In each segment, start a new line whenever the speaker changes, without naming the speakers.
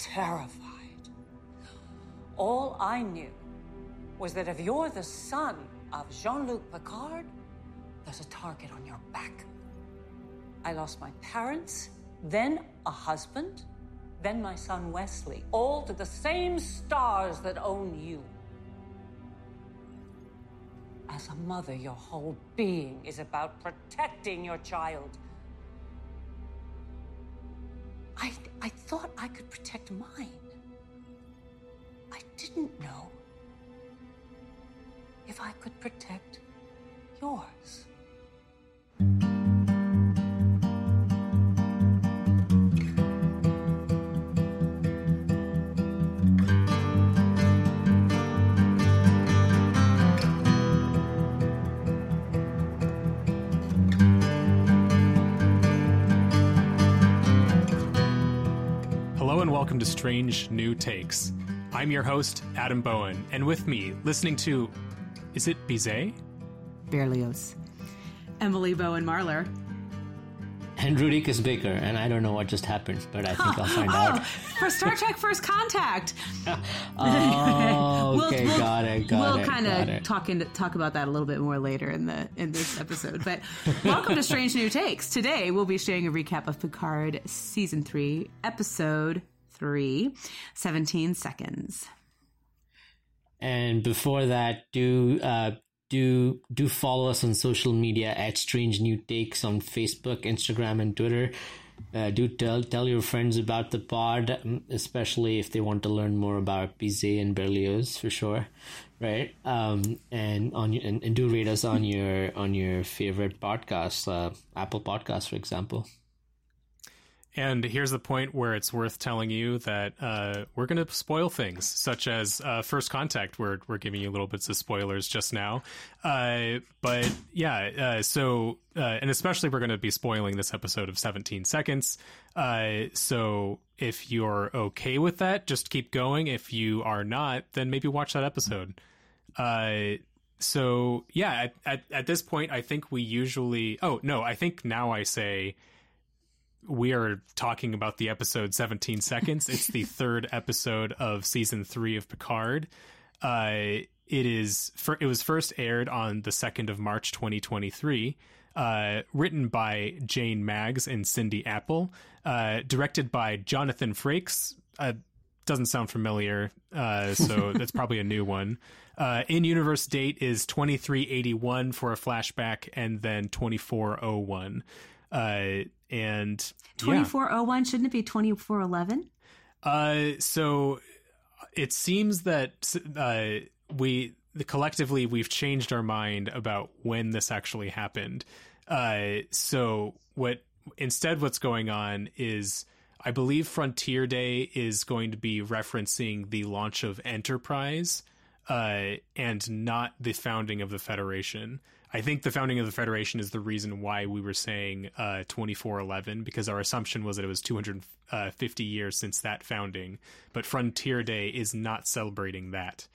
terrified. All I knew was that if you're the son of Jean Luc Picard, there's a target on your back. I lost my parents, then a husband, then my son Wesley, all to the same stars that own you. As a mother, your whole being is about protecting your child. I, I thought I could protect mine. I didn't know if I could protect yours.
To Strange New Takes. I'm your host, Adam Bowen, and with me, listening to. Is it Bizet?
Berlioz. Emily Bowen Marlar.
and Rudicus Baker, and I don't know what just happened, but I think I'll find oh, out.
For Star Trek First Contact.
Oh, okay, got it, got
we'll
it,
kind of talk into, talk about that a little bit more later in the in this episode. But welcome to Strange New Takes. Today we'll be sharing a recap of Picard season three, episode three, 17 seconds.
And before that, do uh, do do follow us on social media at Strange New Takes on Facebook, Instagram, and Twitter. Uh, do tell tell your friends about the pod, um, especially if they want to learn more about Bizet and Berlioz for sure, right? Um, and on and, and do rate us on your on your favorite podcast, uh, Apple Podcasts, for example.
And here's the point where it's worth telling you that uh, we're going to spoil things, such as uh, First Contact. We're we're giving you little bits of spoilers just now, uh, but yeah. Uh, so uh, and especially we're going to be spoiling this episode of 17 seconds. Uh, so if you're okay with that, just keep going. If you are not, then maybe watch that episode. So yeah, at, at at this point, I think we usually. Oh no, I think now I say we are talking about the episode 17 seconds. It's the third episode of season three of Picard. Uh, it is for, it was first aired on the 2nd of March 2023. Uh, written by Jane Maggs and Cindy Appel, uh, directed by Jonathan Frakes. Uh, doesn't sound familiar, uh, so that's probably a new one. Uh, in universe date is 2381 for a flashback, and then 2401. Uh, and yeah.
2401, shouldn't it be 2411?
Uh, so it seems that uh, we the, collectively we've changed our mind about when this actually happened. Uh, so what instead what's going on is I believe Frontier Day is going to be referencing the launch of Enterprise uh, and not the founding of the Federation. I think the founding of the Federation is the reason why we were saying uh, 2411 because our assumption was that it was 250 years since that founding. But Frontier Day is not celebrating that.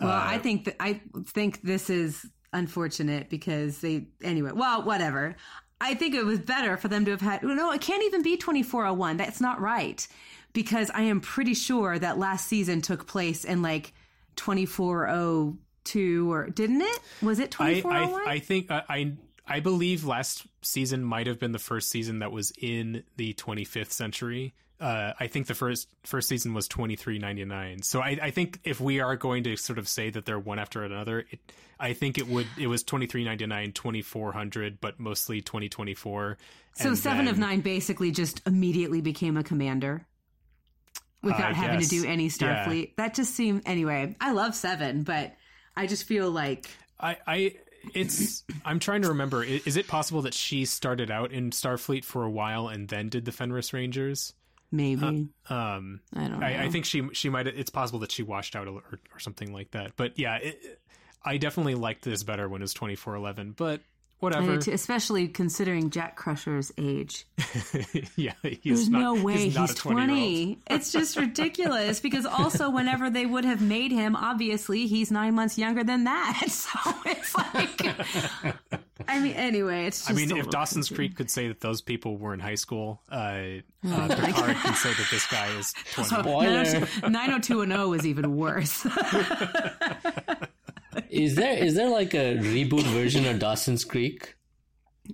Well, I think that I think this is unfortunate because they anyway. Well, whatever. I think it was better for them to have had. No, it can't even be twenty four oh one. That's not right because I am pretty sure that last season took place in like twenty four oh two or didn't it? Was it
I,
twenty four oh
I. I think I, I I believe last season might have been the first season that was in the 25th century. Uh, I think the first first season was 2399. So I, I think if we are going to sort of say that they're one after another, it, I think it would it was 2399, 2400, but mostly 2024.
So
and
seven of nine basically just immediately became a commander without
I
having
guess.
to do any
Yeah.
Starfleet. That just seemed anyway. I love seven, but I just feel like
I, I it's I'm trying to remember. I- Is it possible that she started out in Starfleet for a while and then did the Fenris Rangers?
maybe
Um,
I don't know.
I, I think she she might. It's possible that she washed out or, or something like that. But yeah, it, I definitely liked this better when it was twenty four eleven. But whatever.
too, especially considering Jack Crusher's age.
yeah, he's
There's
not,
no way
he's,
he's
20 year old.
20. It's just ridiculous because also whenever they would have made him, obviously he's nine months younger than that. So it's like, I mean, anyway, it's. Just
I mean, if Dawson's
creepy.
Creek could say that those people were in high school, uh, uh, Picard can say that this guy is twenty.
Spoiler.
90210 was even worse.
Is there is there like a reboot version of Dawson's Creek?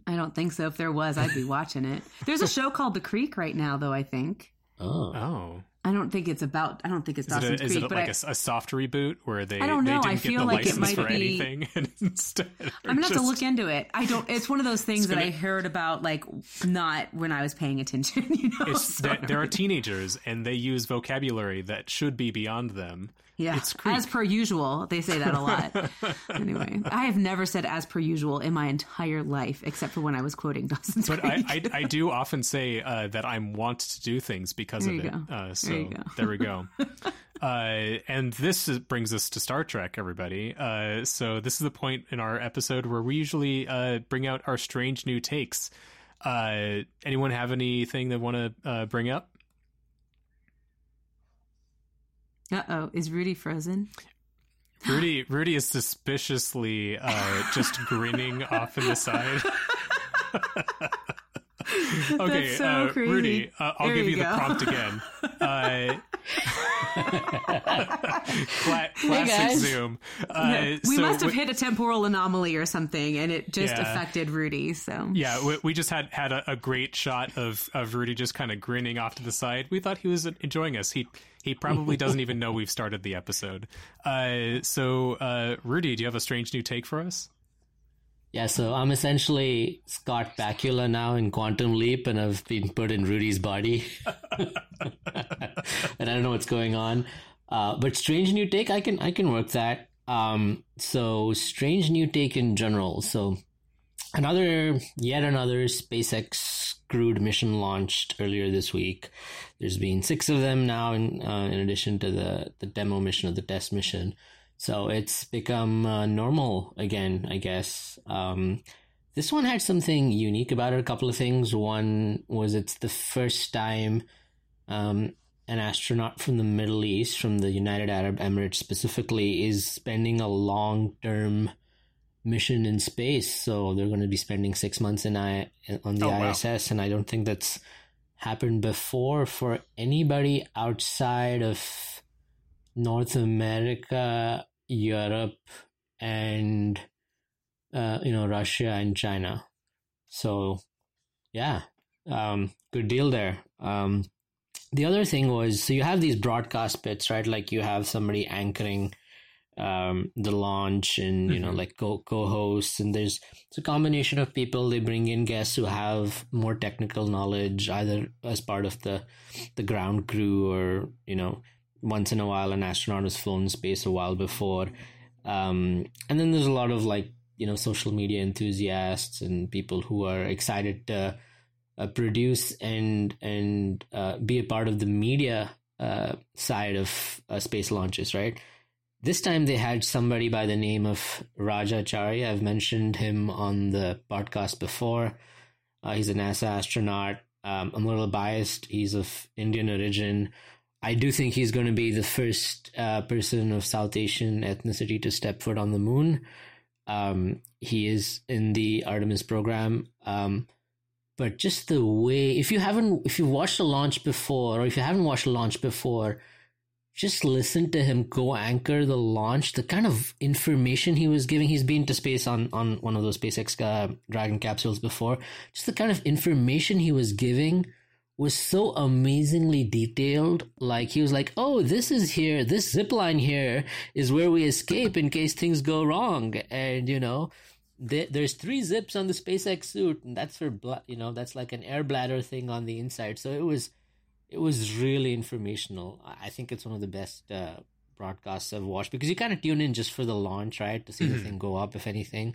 I don't think so. If there was, I'd be watching it. There's a show called The Creek right now, though. I think.
Oh,
Oh,
I don't think it's about. I don't think it's
is it,
Dawson's
a, is
Creek,
it
but
like
I,
a s- a, soft reboot where they
I don't know.
they
I
didn't get
feel
the
like it
license
might
for
be-
anything, and instead
I'm gonna have to look into it. I don't. It's one of those things that
gonna-
I heard about, like not when I was paying attention. You know,
It's,
So-
there, there are teenagers and they use vocabulary that should be beyond them.
Yeah,
it's Creek.
as per usual. They say that a lot. anyway, I have never said as per usual in my entire life, except for when I was quoting Dawson's
But I. I, I do often say uh, that I'm want to do things because
There
of it. Uh, so
There you go.
there we go. uh, and this is, brings us to Star Trek, everybody. Uh, so this is the point in our episode where we usually uh, bring out our strange new takes. Uh, anyone have anything they want to uh, bring up?
Uh oh, is Rudy frozen?
Rudy, Rudy is suspiciously uh, just grinning off in the side. okay,
so
uh. Rudy, uh, I'll
There
give
you
you the prompt again. Cla- classic
guys.
Zoom. Uh,
we
so
must have
we-
hit a temporal anomaly or something, and it just
Yeah.
affected Rudy. So
Yeah, we, we just had had a, a great shot of, of Rudy just kind of grinning off to the side. We thought he was enjoying us. He he probably doesn't even know we've started the episode. Uh, so, uh, Rudy, do you have a strange new take for us?
Yeah. So I'm essentially Scott Bakula now in Quantum Leap, and I've been put in Rudy's body, and I don't know what's going on. Uh, but strange new take, I can I can work that. Um, so strange new take in general. So another yet another SpaceX crewed mission launched earlier this week. There's been six of them now, in uh, in addition to the the demo mission or the test mission. So it's become uh, normal again, I guess. Um, this one had something unique about it. A couple of things. One was it's the first time um, an astronaut from the Middle East, from the United Arab Emirates specifically, is spending a long term mission in space. So they're going to be spending six months in I on the
Oh, wow.
ISS, and I don't think that's happened before for anybody outside of North America, Europe, and uh, you know Russia and China. So, yeah, um, good deal there. Um, the other thing was so you have these broadcast bits, right? Like you have somebody anchoring um, the launch, and you know,
Mhm.
like co co-hosts, and there's it's a combination of people. They bring in guests who have more technical knowledge, either as part of the the ground crew or you know once in a while an astronaut has flown space a while before um, and then there's a lot of like you know social media enthusiasts and people who are excited to uh, produce and and uh, be a part of the media uh, side of uh, space launches right this time they had somebody by the name of Raja Chari. I've mentioned him on the podcast before. Uh, he's a NASA astronaut. Um, I'm a little biased. He's of Indian origin. I do think he's going to be the first uh, person of South Asian ethnicity to step foot on the moon. Um, he is in the Artemis program. Um, but just the way, if you haven't, if you've watched the launch before, or if you haven't watched the launch before, just listen to him go anchor the launch. The kind of information he was giving. He's been to space on on one of those SpaceX uh, Dragon capsules before. Just the kind of information he was giving was so amazingly detailed. Like he was like, "Oh, this is here. This zip line here is where we escape in case things go wrong." And you know, there, there's three zips on the SpaceX suit, and that's for bla- you know that's like an air bladder thing on the inside. So it was it was really informational. I I think it's one of the best uh, broadcasts I've watched because you kind of tune in just for the launch, right, to see the thing go up, if anything.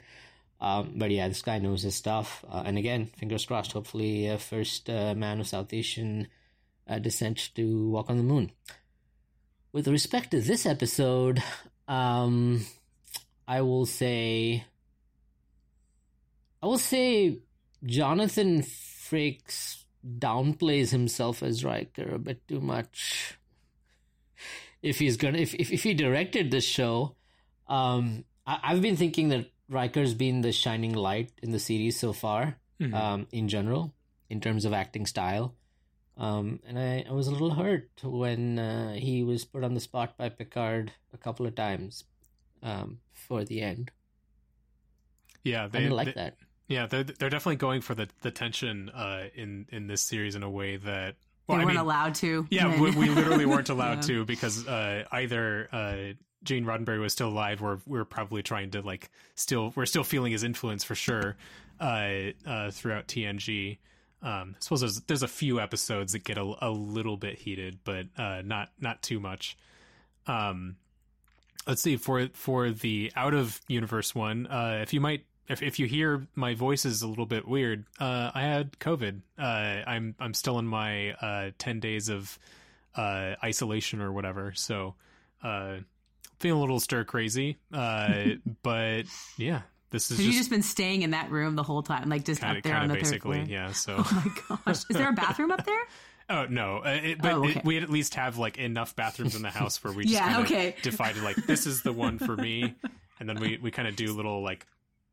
Um, but yeah, this guy knows his stuff. Uh, and again, fingers crossed. Hopefully, uh, first uh, man of South Asian uh, descent to walk on the moon. With respect to this episode, um, I will say, I will say, Jonathan Frakes downplays himself as Riker a bit too much. If he's gonna, if if, if he directed this show, um, I, I've been thinking that Riker's been the shining light in the series so far,
Mhm.
um, in general, in terms of acting style. Um, and I, I was a little hurt when uh, he was put on the spot by Picard a couple of times um, for the end.
yeah,
I
they,
didn't like
they-
that.
Yeah, they're they're definitely going for the the tension uh, in in this series in a way that
They
well, I
weren't
mean,
allowed to.
Yeah, we, we literally weren't allowed
Yeah.
to because uh, either uh, Gene Roddenberry was still alive, or we are probably trying to like still we're still feeling his influence for sure uh, uh, throughout TNG. Um, I suppose there's there's a few episodes that get a, a little bit heated, but uh, not not too much. Um, let's see for for the out of universe one. Uh, if you might. If, if you hear my voice is a little bit weird, uh, I had COVID. Uh, I'm I'm still in my uh, ten days of uh, isolation or whatever. So, uh, feeling a little stir crazy. Uh, but yeah, this is
you've
just,
just been staying in that room the whole time, like just
kind
up there on the third floor.
yeah. So,
Oh my gosh! Is there a bathroom up there?
oh no, uh, it, but
Oh, okay.
it, we at least have like enough bathrooms in the house where we just
Yeah, okay.
divided like this is the one for me, and then we we kind of do little like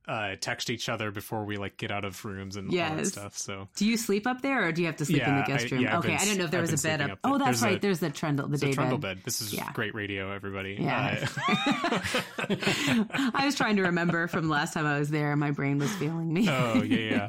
uh text each other before we like get out of rooms and all that stuff. So
Do you sleep up there, or do you have to sleep in the guest room?
I've
okay,
been
I didn't know if there
I've
was a bed up.
up there.
Oh, that's
There's
right.
a-
There's the trundle, the day
trundle
bed.
bed. This is
Yeah.
great radio, everybody.
Yeah.
Uh,
I was trying to remember from last time I was there. My brain was failing me.
oh yeah, yeah.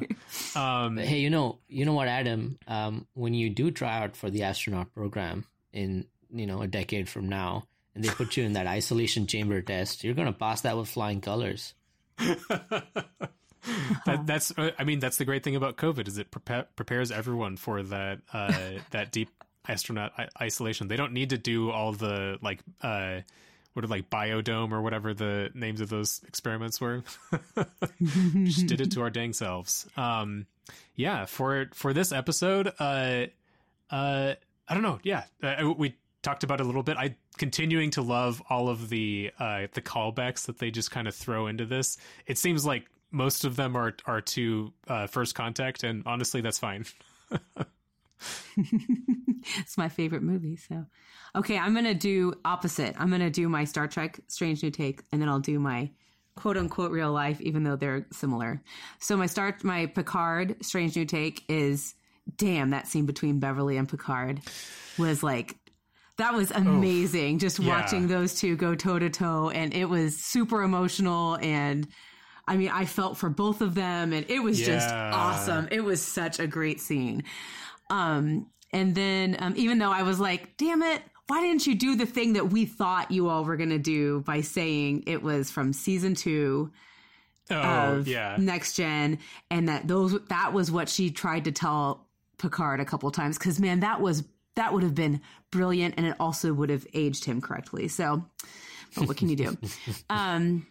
Um,
hey, you know, you know what, Adam? Um, when you do try out for the astronaut program in you know a decade from now, and they put you in that isolation chamber test, you're gonna pass that with flying colors.
that, that's uh, I mean that's the great thing about COVID is it prepa- prepares everyone for that uh, that deep astronaut I- isolation. They don't need to do all the like uh, what are like biodome or whatever the names of those experiments were. Just did it to our dang selves. Um, yeah, for for this episode, uh, uh, I don't know. Yeah, uh, we talked about a little bit. I continuing to love all of the uh, the callbacks that they just kind of throw into this. It seems like most of them are are to uh, first contact, and honestly, that's fine.
it's my favorite movie. So, okay, I'm gonna do opposite. I'm gonna do my Star Trek Strange New Take, and then I'll do my quote unquote real life, even though they're similar. So my start, my Picard Strange New Take is damn that scene between Beverly and Picard was like. That was amazing. Just
Yeah.
watching those two go toe to toe, and it was super emotional. And I mean, I felt for both of them, and it was just awesome. It was such a great scene. Um, and then um, even though I was like, damn it, why didn't you do the thing that we thought you all were going to do by saying it was from season two
Oh
of
yeah,
next gen and that those that was what she tried to tell Picard a couple times cuz man that was that would have been brilliant and it also would have aged him correctly. So but what can you do? um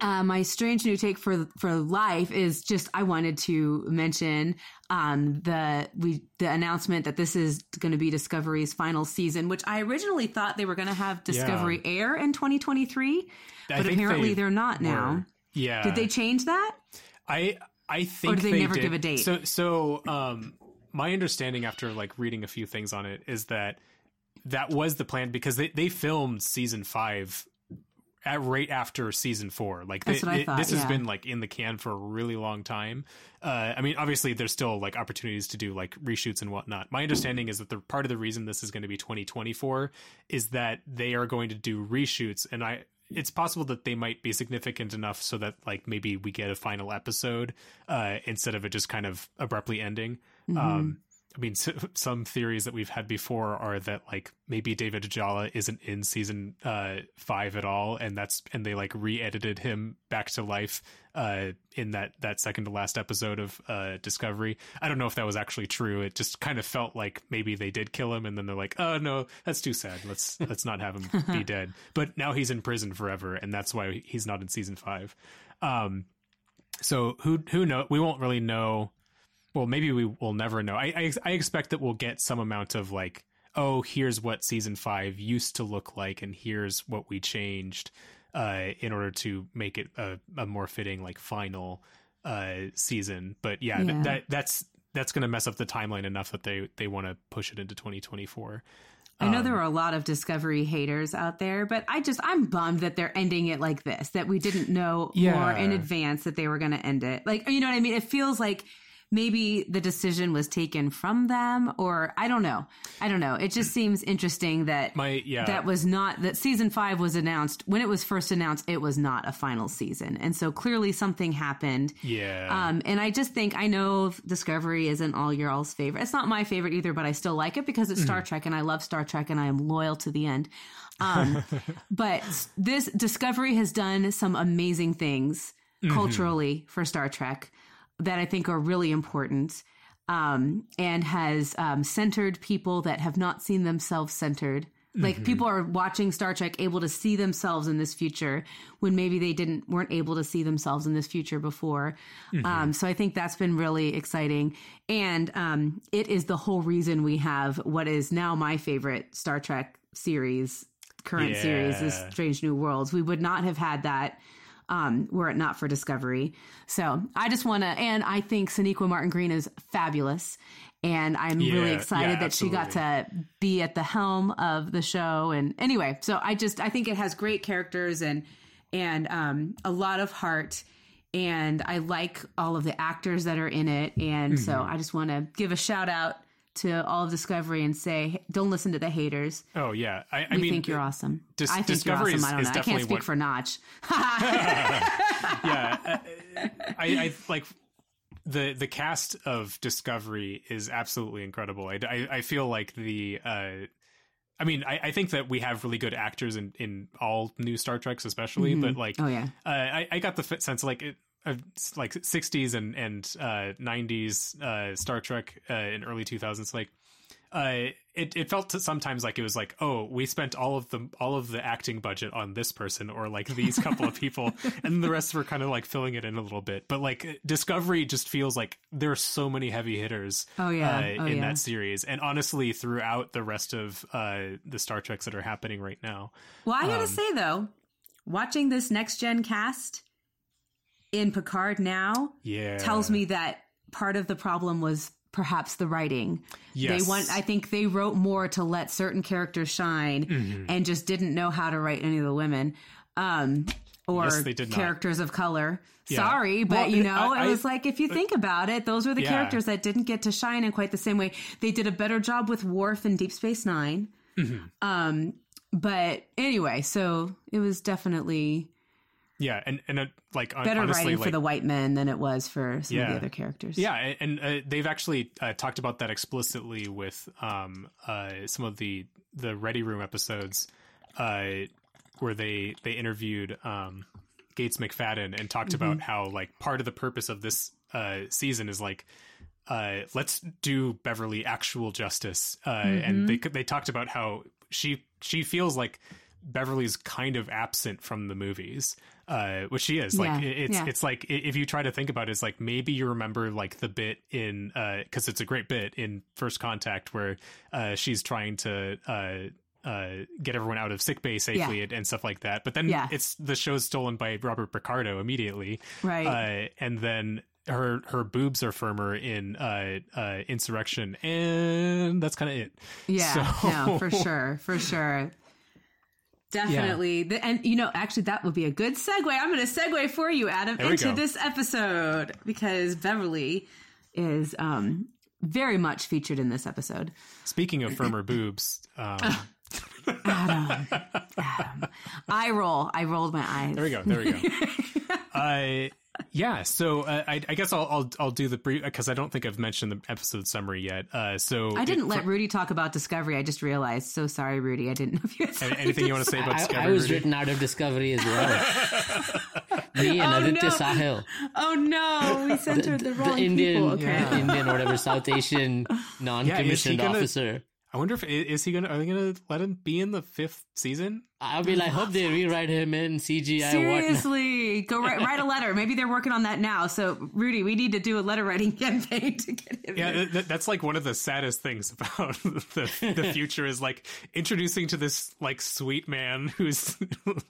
uh, my strange new take for for life is just I wanted to mention um, the we the announcement that this is going to be Discovery's final season, which I originally thought they were going to have Discovery air in 2023,
I
but apparently
they
they're not now.
Yeah,
Did they change that?
I I think or
did they never give a date?
So so um my understanding after like reading a few things on it is that that was the plan because they they filmed season 5 at right after season 4 like
That's
they,
what I
it-
thought,
this has been like in the can for a really long time. Uh i mean obviously there's still like opportunities to do like reshoots and whatnot. My understanding is that the part of the reason this is going to be 2024 is that they are going to do reshoots and i it's possible that they might be significant enough so that like maybe we get a final episode uh instead of it just kind of abruptly ending um I mean, s some theories that we've had before are that like maybe David Ajala isn't in season uh, five at all, and that's and they like re-edited him back to life uh, in that that second to last episode of uh, Discovery. I don't know if that was actually true. It just kind of felt like maybe they did kill him, and then they're like, "Oh no, that's too sad. Let's let's not have him be dead." But now he's in prison forever, and that's why he's not in season five. Um, so who who know? We won't really know well maybe we will never know I, I i expect that we'll get some amount of like oh here's what season five used to look like and here's what we changed uh in order to make it a, a more fitting like final uh season but yeah,
Yeah.
that that's that's going to mess up the timeline enough that they they want to push it into 2024
I know there are a lot of Discovery haters out there, but I just I'm bummed that they're ending it like this. That we didn't know
Yeah.
more in advance that they were going to end it. Like you know what I mean? It feels like maybe the decision was taken from them, or I don't know. I don't know. It just seems interesting that
My yeah.
that was not that season five was announced when it was first announced. It was not a final season, and so clearly something happened.
yeah.
Um, and I just think I know Discovery isn't all your all's favorite. It's not my favorite either, but I still like it because it's Star Trek, and I love Star Trek, and I am loyal to the end. Um, but this Discovery has done some amazing things culturally for Star Trek that I think are really important. Um, and has um, centered people that have not seen themselves centered. Like people are watching Star Trek, able to see themselves in this future when maybe they didn't weren't able to see themselves in this future before. Um, so I think that's been really exciting, and um, it is the whole reason we have what is now my favorite Star Trek series, current series, is Strange New Worlds. We would not have had that um, were it not for Discovery. So I just want to, and I think Sonequa Martin Green is fabulous. And I'm really excited
yeah,
that she got to be at the helm of the show. And anyway, so I just, I think it has great characters and, and um, a lot of heart. And I like all of the actors that are in it. And so
Mm-hmm.
I just want to give a shout out to all of Discovery and say, don't listen to the haters.
oh yeah. I, I mean,
think you're awesome.
Dis-
I think
Discovery
you're
is-
awesome. I don't know. I can't speak
one-
for Notch.
yeah, uh, I, I like the the cast of Discovery is absolutely incredible. I, I, I feel like the. Uh, I mean, I, I think that we have really good actors in, in all new Star Treks, especially. But like,
Oh, yeah.
uh, I, I got the sense like it, uh, like 60s and and uh, 90s uh, Star Trek uh, in early 2000s, like uh, it it felt sometimes like it was like, oh, we spent all of the all of the acting budget on this person or like these couple of people, and the rest were kind of like filling it in a little bit. But like Discovery just feels like there are so many heavy hitters.
Oh, yeah.
uh,
Oh,
in
yeah.
that series, and honestly, throughout the rest of uh, the Star Treks that are happening right now.
Well, I
Um,
gotta say though, watching this next gen cast in Picard now
Yeah,
tells me that part of the problem was perhaps the writing.
Yes.
They want I think they wrote more to let certain characters shine
Mm-hmm.
and just didn't know how to write any of the women. Um or
Yes, did not.
characters of color.
Yeah.
Sorry, but
Well,
you know,
I-
it
I-
was like if you think about it, those were the
Yeah.
characters that didn't get to shine in quite the same way. They did a better job with Worf in Deep Space 9
Mm-hmm.
Um, but anyway, so it was definitely
yeah, and and uh, like
better
honestly,
writing
like,
for the white men than it was for some of the other characters.
Yeah, and, and uh, they've actually uh, talked about that explicitly with um, uh, some of the the Ready Room episodes, uh, where they they interviewed um, Gates McFadden and talked
Mm-hmm.
about how like part of the purpose of this uh, season is like. Uh, let's do Beverly actual justice, uh,
Mm-hmm.
and they they talked about how she she feels like Beverly's kind of absent from the movies, uh, which she is. Like
Yeah,
it's
yeah.
it's like if you try to think about it, it's like maybe you remember like the bit in because it's a great bit in First Contact where uh, she's trying to. Uh, uh, get everyone out of sick bay safely
Yeah.
and, and stuff like that. But then
Yeah.
it's the show's stolen by Robert Picardo immediately,
Right.
Uh, and then her her boobs are firmer in uh, uh, Insurrection, and that's kind of it.
Yeah,
So-
no, for sure, for sure. Definitely. The- And, you know, actually, that would be a good segue. I'm going to segue for you, Adam, into
go.
this episode because Beverly is um, very much featured in this episode.
Speaking of firmer boobs, um,
Adam, Adam. I roll. I rolled my eyes.
There we go. There we go. uh, yeah. So uh, I, I guess I'll, I'll I'll do the brief because I don't think I've mentioned the episode summary yet. Uh, so
I didn't
it-
let Rudy talk about Discovery. I just realized. So sorry, Rudy. I didn't know if you had
anything you want to say about
I,
Discovery?
I was
Rudy?
written out of Discovery as well. Me and
Oh,
Aditya
no.
Sahil,
Oh no, we centered the, wrong
the Indian,
people. Okay.
Indian or whatever South Asian non-commissioned
gonna-
officer.
I wonder if is he gonna are they gonna let him be in the fifth season?
I mean, I hope they rewrite him in CGI.
Seriously, go write, write a letter. Maybe they're working on that now. So, Rudy, we need to do a letter writing campaign to get him.
Yeah,
in.
th- th- that's like one of the saddest things about the the future is like introducing to this like sweet man who's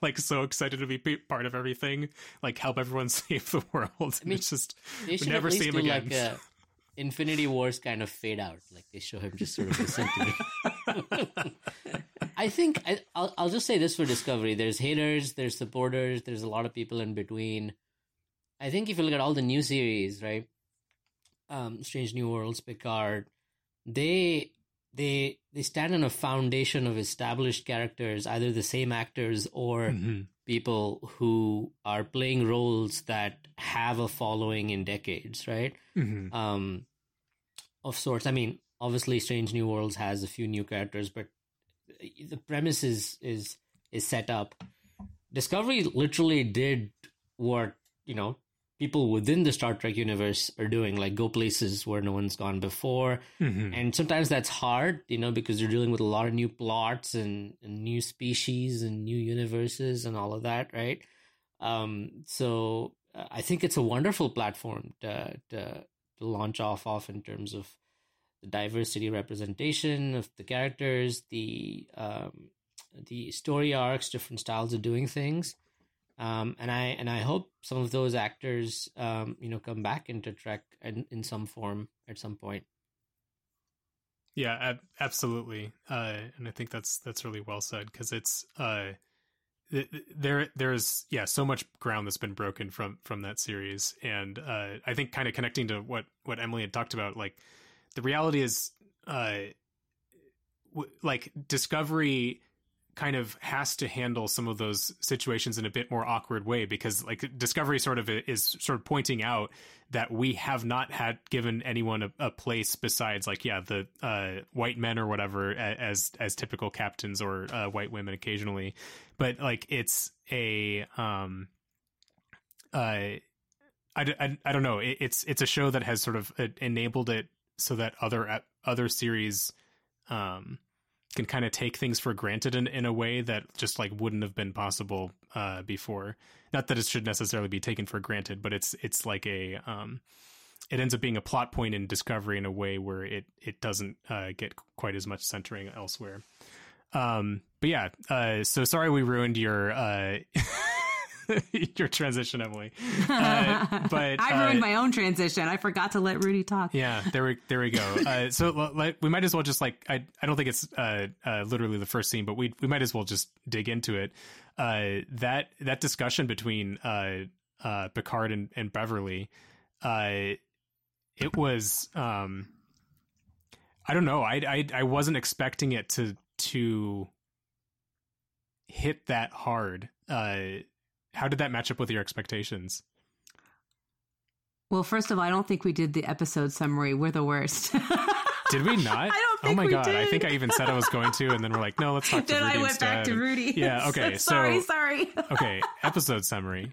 like so excited to be part of everything, like help everyone save the world.
mean,
it's just we
should
never see him again.
like a Infinity Wars kind of fade out. Like they show him just sort of disintegrate. I think I, will I'll just say this for Discovery: there's haters, there's supporters, there's a lot of people in between. I think if you look at all the new series, right, um, Strange New Worlds, Picard, they they they stand on a foundation of established characters, either the same actors or mm-hmm. people who are playing roles that have a following in decades, right? Mm-hmm. Um, of sorts. I mean, obviously, Strange New Worlds has a few new characters, but the premise is is is set up. Discovery literally did what you know people within the Star Trek universe are doing, like go places where no one's gone before. Mm-hmm. And sometimes that's hard, you know, because you're dealing with a lot of new plots and, and new species and new universes and all of that, right? Um, so uh, I think it's a wonderful platform to, to launch off of in terms of the diversity representation of the characters, the um, the story arcs, different styles of doing things. Um, and I and I hope some of those actors, um, you know, come back into Trek in, in some form at some point.
Yeah, ab- absolutely, uh, and I think that's that's really well said because it's uh, there there's yeah so much ground that's been broken from from that series, and uh, I think kind of connecting to what what Emily had talked about, like the reality is, uh, w- like Discovery kind of has to handle some of those situations in a bit more awkward way because like discovery sort of is sort of pointing out that we have not had given anyone a, a place besides like yeah the uh, white men or whatever as as typical captains or uh, white women occasionally. But like it's a um uh I, I, I don't know. It, it's it's a show that has sort of uh, enabled it so that other other series um can kind of take things for granted in, in a way that just like wouldn't have been possible uh, before. Not that it should necessarily be taken for granted, but it's it's like a um, it ends up being a plot point in Discovery in a way where it it doesn't uh, get quite as much centering elsewhere. Um, but yeah, uh, so sorry we ruined your uh, your transition, Emily. Uh, but
I ruined uh, my own transition. I forgot to let Rudy talk.
Yeah, there we there we go. Uh, so like, we might as well just like I I don't think it's uh, uh, literally the first scene, but we we might as well just dig into it. Uh, that that discussion between Picard and, and Beverly, it was um, I don't know. I, I I wasn't expecting it to to hit that hard. Uh, how did that match up with your expectations?
Well, first of all, I don't think we did the episode summary. We're the worst.
did we not? I
don't think
Oh my god!
Did.
I think I even said I was going to, and then we're like, no, let's talk to
then
Rudy
I went
instead.
back to Rudy.
Yeah. Okay.
sorry.
So,
sorry.
okay. Episode summary: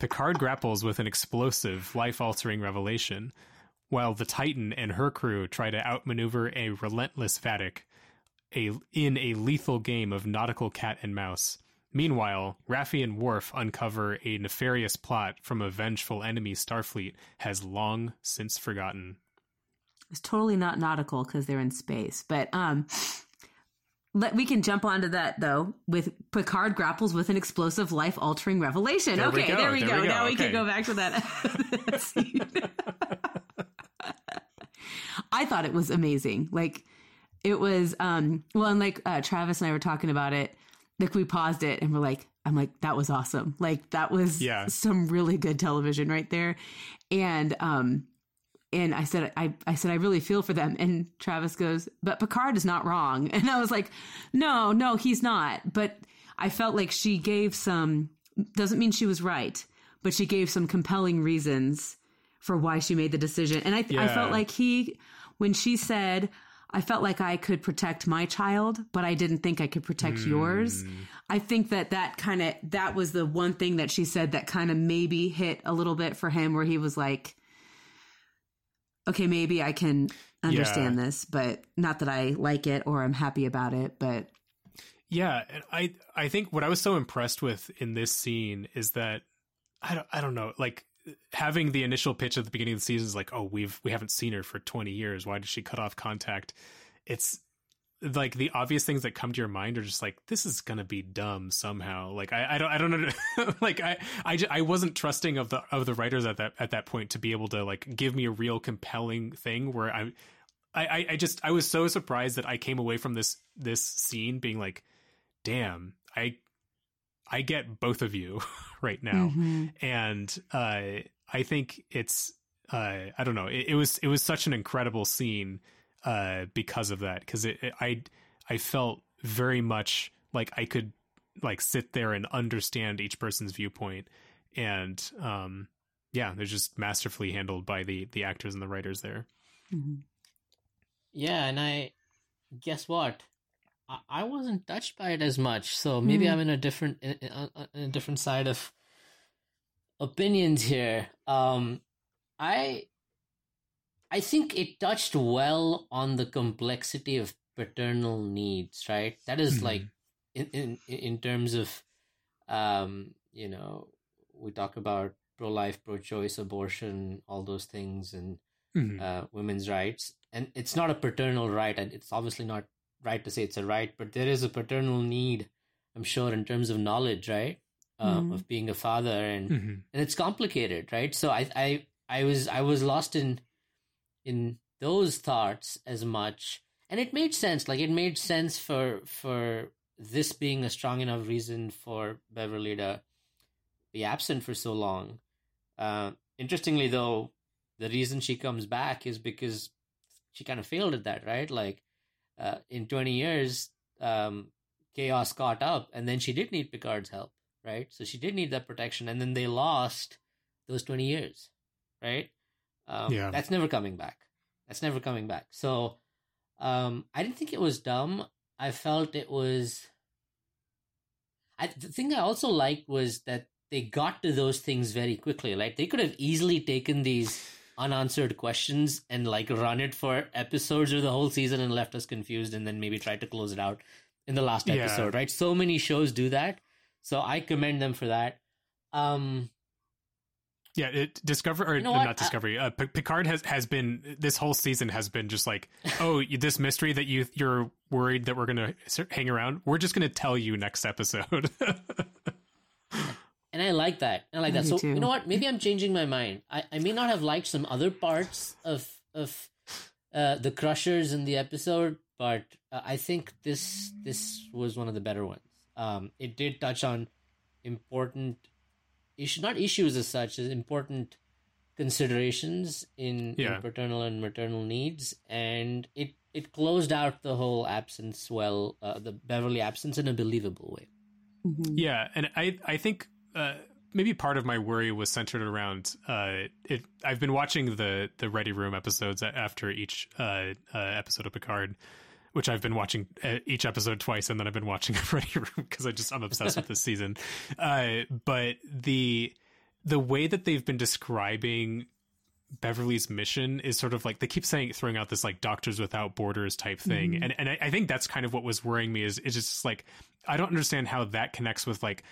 Picard grapples with an explosive, life-altering revelation, while the Titan and her crew try to outmaneuver a relentless Vadic, a in a lethal game of nautical cat and mouse. Meanwhile, Raffi and Worf uncover a nefarious plot from a vengeful enemy Starfleet has long since forgotten.
It's totally not nautical because they're in space, but um, let, we can jump onto that though. With Picard grapples with an explosive, life-altering revelation.
There
okay,
we
there we
there
go.
We go.
Now
okay.
we can go back to that. I thought it was amazing. Like it was um well and like uh, Travis and I were talking about it like we paused it and we're like i'm like that was awesome. Like that was
yeah.
some really good television right there. And um and i said i i said i really feel for them. And travis goes but picard is not wrong. And i was like no no he's not. But i felt like she gave some doesn't mean she was right but she gave some compelling reasons for why she made the decision. And i
yeah.
i felt like he when she said I felt like I could protect my child, but I didn't think I could protect mm. yours. I think that that kind of that was the one thing that she said that kind of maybe hit a little bit for him where he was like okay, maybe I can understand
yeah.
this, but not that I like it or I'm happy about it, but
yeah, I I think what I was so impressed with in this scene is that I don't I don't know, like having the initial pitch at the beginning of the season is like, oh, we've we haven't seen her for 20 years. Why did she cut off contact? It's like the obvious things that come to your mind are just like this is gonna be dumb somehow like i, I don't i don't know like i I, just, I wasn't trusting of the of the writers at that at that point to be able to like give me a real compelling thing where i i i just i was so surprised that i came away from this this scene being like damn i i get both of you right now
Mm-hmm.
and uh i think it's uh i don't know it, it was it was such an incredible scene uh because of that because it, it i i felt very much like i could like sit there and understand each person's viewpoint and um yeah they're just masterfully handled by the the actors and the writers there
Mm-hmm.
Yeah, and I guess what? I, I wasn't touched by it as much, so maybe
Mm.
I'm in a different in, in, uh, in a different side of opinions here. Um, I I think it touched well on the complexity of paternal needs, right? That is
Mhm.
like in in in terms of um, you know, we talk about pro-life, pro-choice, abortion, all those things, and
Mhm.
uh, women's rights. And it's not a paternal right, and it's obviously not right to say it's a right, but there is a paternal need, I'm sure, in terms of knowledge, right, uh,
Mhm.
of being a father, and
Mhm.
and it's complicated, right? So I I I was I was lost in in those thoughts as much, and it made sense. Like it made sense for for this being a strong enough reason for Beverly to be absent for so long. Uh, interestingly, though, the reason she comes back is because she kind of failed at that, right? Like uh, in twenty years, um, chaos caught up, and then she did need Picard's help, right? So she did need that protection, and then they lost those twenty years, right? Um,
Yeah.
that's never coming back. That's never coming back. So um, I didn't think it was dumb. I felt it was. I, the thing I also liked was that they got to those things very quickly. Like they could have easily taken these unanswered questions and like run it for episodes or the whole season and left us confused, and then maybe tried to close it out in the last
Yeah.
episode. Right? So many shows do that, so I commend them for that. Um,
Yeah, it discover or
You know
uh, not discovery. Uh, Picard has has been this whole season has been just like, oh, this mystery that you you're worried that we're gonna hang around. We're just gonna tell you next episode.
and I like that. I like that.
do
So
too.
you know what? Maybe I'm changing my mind. I, I may not have liked some other parts of of uh, the Crushers in the episode, but uh, I think this this was one of the better ones. Um, it did touch on important issues, not issues as such, as important considerations in,
Yeah.
in paternal and maternal needs, and it it closed out the whole absence well, uh, the Beverly absence in a believable way.
Mhm.
yeah, and I I think uh, maybe part of my worry was centered around uh, it. I've been watching the the Ready Room episodes after each uh, uh, episode of Picard. Which I've been watching uh, each episode twice, and then I've been watching Ready Room because I just I'm obsessed with this season. Uh, but the the way that they've been describing Beverly's mission is sort of like they keep saying throwing out this like Doctors Without Borders type thing,
Mhm.
and and I, I think that's kind of what was worrying me is it's just like I don't understand how that connects with like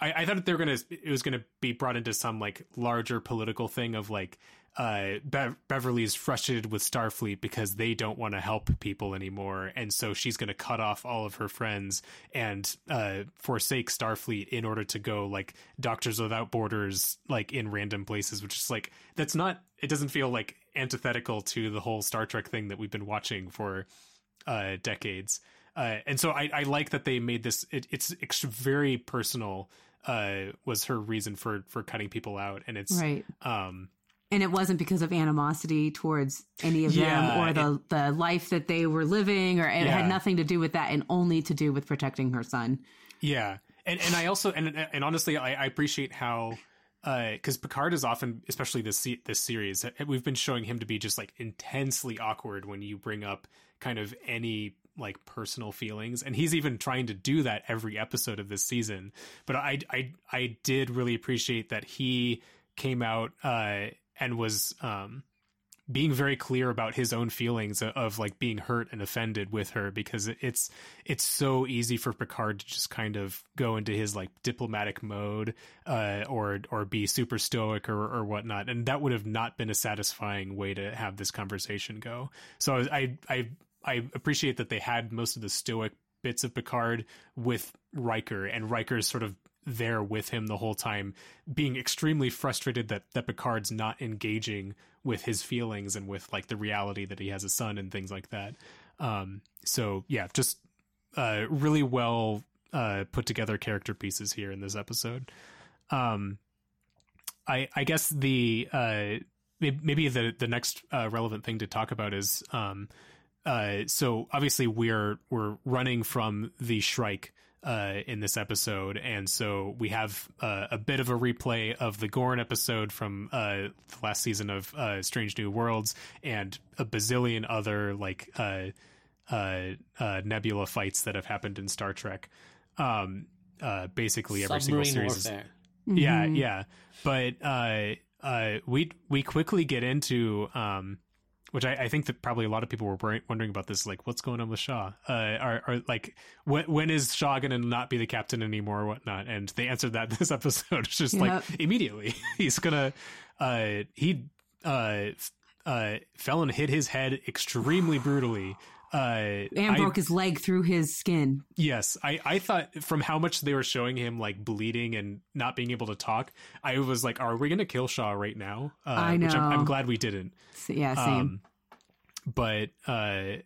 I, I thought they were gonna it was gonna be brought into some like larger political thing of like uh Be- Beverly's frustrated with Starfleet because they don't want to help people anymore, and so she's gonna cut off all of her friends and uh forsake Starfleet in order to go like Doctors Without Borders like in random places, which is like that's not it doesn't feel like antithetical to the whole Star Trek thing that we've been watching for uh decades. Uh, and so I, I like that they made this. It, it's ex- very personal. Uh, was her reason for for cutting people out, and it's
Right.
um
And it wasn't because of animosity towards any of
Yeah,
them or the, the life that they were living, or it
Yeah.
had nothing to do with that and only to do with protecting her son.
Yeah, and and I also and and honestly, I, I appreciate how because Picard is often, especially this this series, we've been showing him to be just like intensely awkward when you bring up kind of any like personal feelings, and he's even trying to do that every episode of this season. But I I I did really appreciate that he came out uh, and was um being very clear about his own feelings of, of like being hurt and offended with her because it's it's so easy for Picard to just kind of go into his like diplomatic mode uh, or or be super stoic or or whatnot, and that would have not been a satisfying way to have this conversation go. So I I I I appreciate that they had most of the stoic bits of Picard with Riker, and Riker's sort of there with him the whole time, being extremely frustrated that that Picard's not engaging with his feelings and with like the reality that he has a son and things like that. Um, so yeah, just uh, really well uh, put together character pieces here in this episode. Um, I I guess the uh, maybe the the next uh, relevant thing to talk about is um, uh, so obviously we're we're running from the Shrike uh, in this episode, and so we have uh, a bit of a replay of the Gorn episode from uh, the last season of uh, Strange New Worlds, and a bazillion other like uh, uh, uh, Nebula fights that have happened in Star Trek. Um, uh, basically, every single
Submarine
series. is-
warfare.
yeah, yeah. But uh, uh, we we quickly get into um, which I, I think that probably a lot of people were wondering about this. Like, what's going on with Shaw? Uh, are, are like when when is Shaw going to not be the captain anymore or whatnot? And they answered that this episode. It's just like immediately he's gonna uh, he uh, uh, fell and hit his head extremely brutally. Uh,
And
I-
broke his leg through his skin.
Yes, I, I thought from how much they were showing him like bleeding and not being able to talk, I was like, are we going to kill Shaw right now? Uh,
I
Which I'm, I'm glad we didn't.
So, yeah, same.
Um, but uh, I,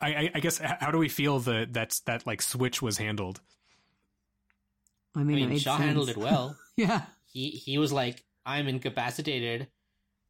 I, I guess how do we feel that that's that like switch was handled?
I
I
mean, it
mean, Shaw
sense.
handled it well.
yeah.
he he was like, "I'm incapacitated.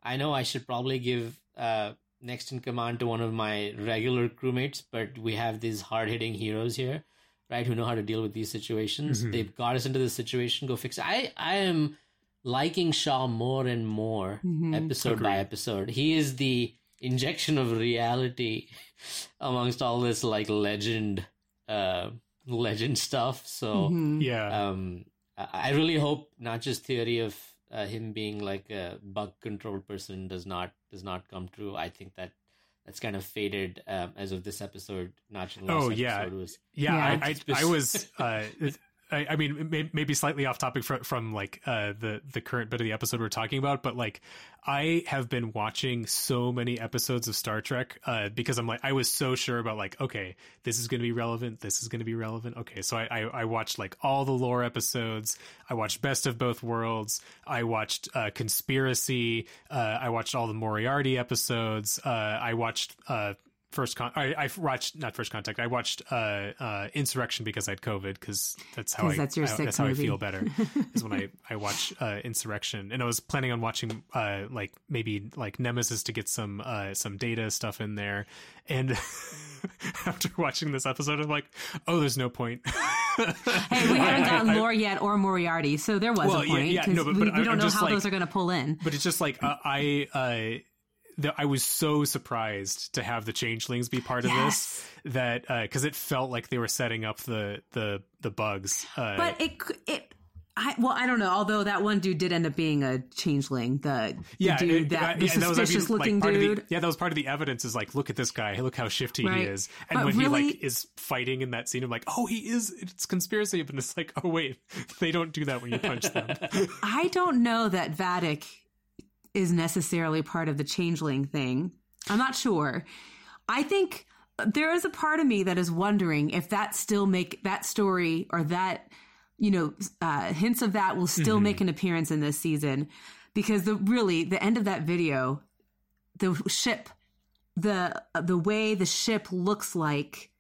I know I should probably give uh, next in command to one of my regular crewmates, but we have these hard hitting heroes here, right? Who know how to deal with these situations.
Mhm.
They've got us into this situation. Go fix it. I I am liking Shaw more and more
Mhm.
episode by episode. He is the injection of reality amongst all this like legend uh legend stuff. So
Mhm.
Yeah,
um I I really hope not just theory of uh, him being like a bug control person does not does not come true. I think that that's kind of faded um, as of this episode. Not the last
Oh, yeah.
episode was
yeah.
Yeah.
I, I, I was. Uh, I, I mean, may, maybe slightly off topic from, from like uh, the the current bit of the episode we're talking about, but like I have been watching so many episodes of Star Trek uh, because I'm like I was so sure about like okay this is going to be relevant this is going to be relevant. Okay so I, I I watched like all the lore episodes. I watched Best of Both Worlds. I watched uh, Conspiracy. Uh, I watched all the Moriarty episodes. Uh, I watched uh, First con, I, I watched not first contact. I watched uh, uh, Insurrection because I had COVID. Because that's how I
that's your
I- that's how I feel better. is when I I watch uh, Insurrection, and I was planning on watching uh, like maybe like Nemesis to get some uh, some data stuff in there. And after watching this episode, I'm like, oh, there's no point.
Hey, we haven't gotten Lore yet or Moriarty, so there was
Well,
a point
yeah,
because
no, but-
we,
but
we
I'm-
don't
I'm
know how
like-
those are going to pull in.
but it's just like uh, I uh, the, I was so surprised to have the changelings be part of
Yes.
this that because it felt like they were setting up the the the bugs. Uh,
But it it. I, well, I don't know. Although that one dude did end up being a changeling, the, the
yeah,
dude
it-
that
uh, yeah, that was, I mean,
suspicious
like,
looking
the-
dude.
yeah, that was part of the evidence. Is like, look at this guy. Look how shifty
Right.
he is. And
But
when he like is fighting in that scene, I'm like, oh, he is. It's conspiracy. But it's like, oh wait, they don't do that when you punch them.
I don't know that Vadic is necessarily part of the changeling thing. I'm not sure. I think there is a part of me that is wondering if that still make that story or that you know uh, hints of that will still make an appearance in this season because the really the end of that video the ship the the way the ship looks like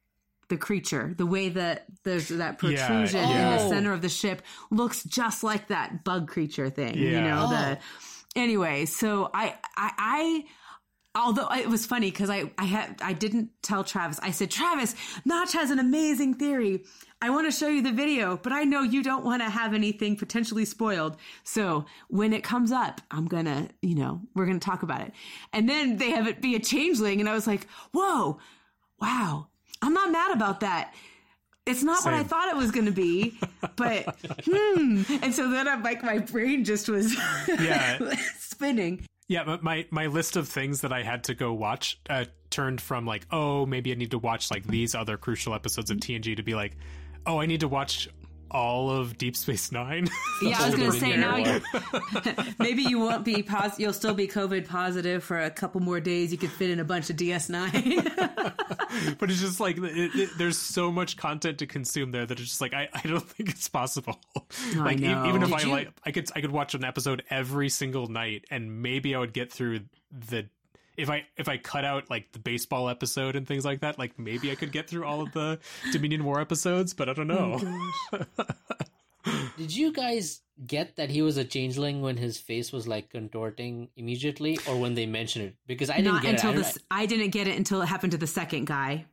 the creature the way that there's that
Yeah,
protrusion in the center of the ship looks just like that bug creature thing you know
Oh.
the anyway so i i i although it was funny because I I had I didn't tell Travis. I said, Travis, Notch has an amazing theory. I want to show you the video, but I know you don't want to have anything potentially spoiled. So when it comes up, I'm gonna, you know, we're gonna talk about it. And then they have it be a changeling, and I was like, whoa, wow, I'm not mad about that. It's not what I thought it was going to be, but hmm. And so then I'm like, my brain just was
Yeah.
spinning.
Yeah, but my my list of things that I had to go watch uh, turned from like, oh, maybe I need to watch like these other crucial episodes of TNG to be like, oh, I need to watch all of Deep Space Nine.
Yeah, I was going to say now you maybe you won't be pos- you'll still be COVID positive for a couple more days. You could fit in a bunch of DS9.
but it's just like it, it, there's so much content to consume there that it's just like I, I don't think it's possible. like e-
know.
even if
Did
I
you-
like I could I could watch an episode every single night and maybe I would get through the if I if I cut out like the baseball episode and things like that, like maybe I could get through all of the Dominion War episodes, but I don't know.
Oh, Did you guys get that he was a changeling when his face was like contorting immediately, or when they mentioned it? Because I didn't
Not
get
until
it. I-
this. I didn't get it until it happened to the second guy.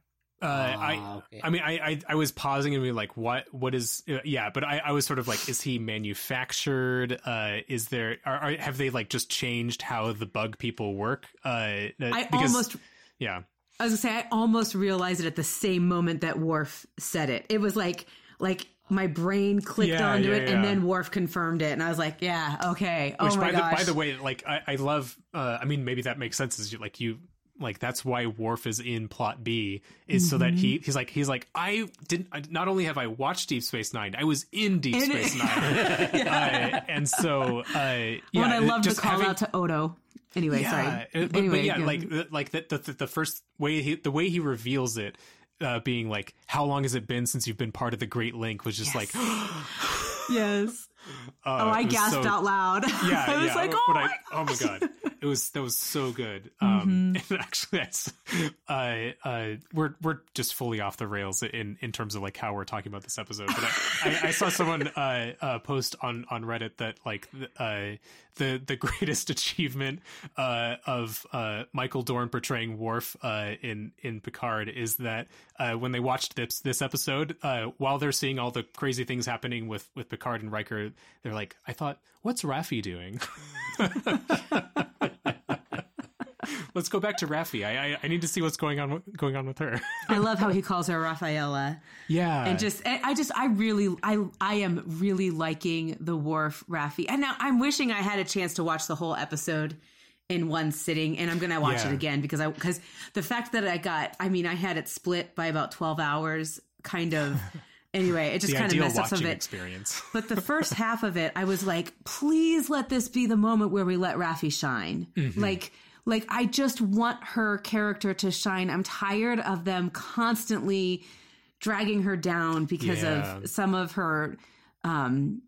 Uh, I
Ah, okay.
I mean I, I I was pausing and be like what what is uh, yeah but I, I was sort of like is he manufactured uh is there are, are have they like just changed how the bug people work uh
I
because-
almost
yeah
I was gonna say I almost realized it at the same moment that Worf said it. It was like like my brain clicked
Yeah,
onto
yeah,
it,
yeah.
and then Worf confirmed it, and I was like, "Yeah, okay."
which
oh my
by
gosh!
the by the way like I, I love uh I mean maybe that makes sense is you like you like that's why Worf is in plot B is so that
Mm-hmm.
he he's like he's like I didn't not only have I watched Deep Space Nine I was in Deep
In it.
Space Nine uh, and so uh yeah
when I love the call
having-
out to Odo. Anyway, sorry.
uh, but,
anyway,
but yeah,
go.
like the- like the, the the first way he, the way he reveals it, uh, being like, "How long has it been since you've been part of the Great Link?" Was just like,
yes.
uh,
Oh, I gasped
so-
out loud.
Yeah,
I was
yeah.
like,
but
"Oh
I,
my
oh my god, it was that was so good. Um,
Mm-hmm.
and actually, that's, uh, uh, we're we're just fully off the rails in in terms of like how we're talking about this episode. But I, I, I saw someone uh, uh, post on on Reddit that like uh, the the greatest achievement uh, of uh, Michael Dorn portraying Worf uh, in in Picard is that uh, when they watched this this episode, uh, while they're seeing all the crazy things happening with with Picard and Riker, they're like, I thought, what's Raffi doing? Let's go back to Raffi. I, I I need to see what's going on with- going on with her.
I love how he calls her Raffaela.
yeah,
and just I just I really I I am really liking the Worf Raffi. And now I'm wishing I had a chance to watch the whole episode in one sitting and I'm going to watch
Yeah.
it again because I cuz the fact that I got I mean I had it split by about 12 hours kind of anyway, it just kind of messed up some of it.
experience.
But the first half of it, I was like, please let this be the moment where we let Raffi shine.
Mm-hmm.
Like, like I just want her character to shine. I'm tired of them constantly dragging her down because
Yeah.
of some of her, um,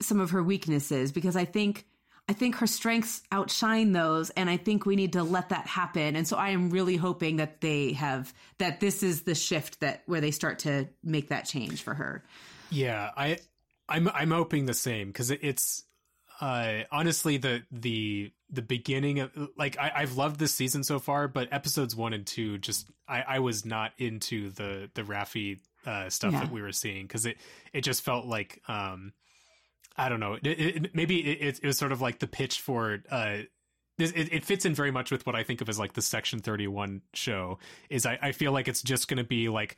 some of her weaknesses. Because I think, I think her strengths outshine those, and I think we need to let that happen. And so I am really hoping that they have that this is the shift that where they start to make that change for her.
Yeah, I I'm I'm hoping the same because it's uh honestly the the the beginning of like I, I've loved this season so far, but episodes one and two just I, I was not into the the Raffi uh, stuff
Yeah.
that we were seeing because it it just felt like um I don't know it, it, maybe it, it was sort of like the pitch for uh this, it, it fits in very much with what I think of as like the Section 31 show. Is I, I feel like it's just going to be like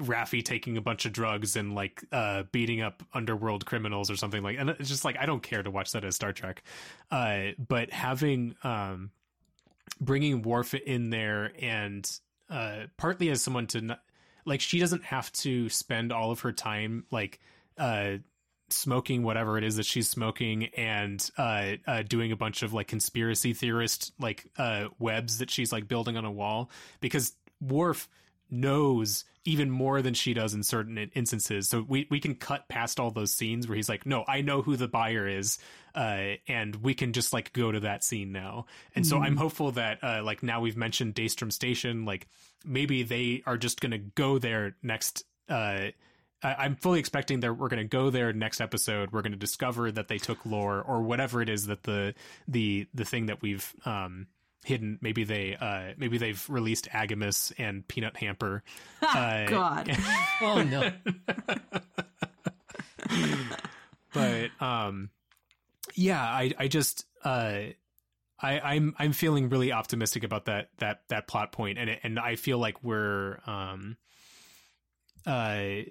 Raffi taking a bunch of drugs and like uh, beating up underworld criminals or something like. And it's just like I don't care to watch that as Star Trek, uh, but having um, bringing Worf in there and uh, partly as someone to not, like she doesn't have to spend all of her time like uh smoking whatever it is that she's smoking and uh, uh doing a bunch of like conspiracy theorist like uh webs that she's like building on a wall because Worf knows even more than she does in certain instances so we we can cut past all those scenes where he's like no I know who the buyer is uh and we can just like go to that scene now and so I'm hopeful that uh like now we've mentioned Daystrom Station like maybe they are just going to go there next uh I- I'm fully expecting that we're going to go there next episode. We're going to discover that they took lore or whatever it is that the the the thing that we've um, hidden. Maybe they uh, maybe they've released Agimus and Peanut Hamper. Uh,
God.
Oh no.
but um, yeah, I I just uh, I I'm I'm feeling really optimistic about that that that plot point, and and I feel like we're um uh.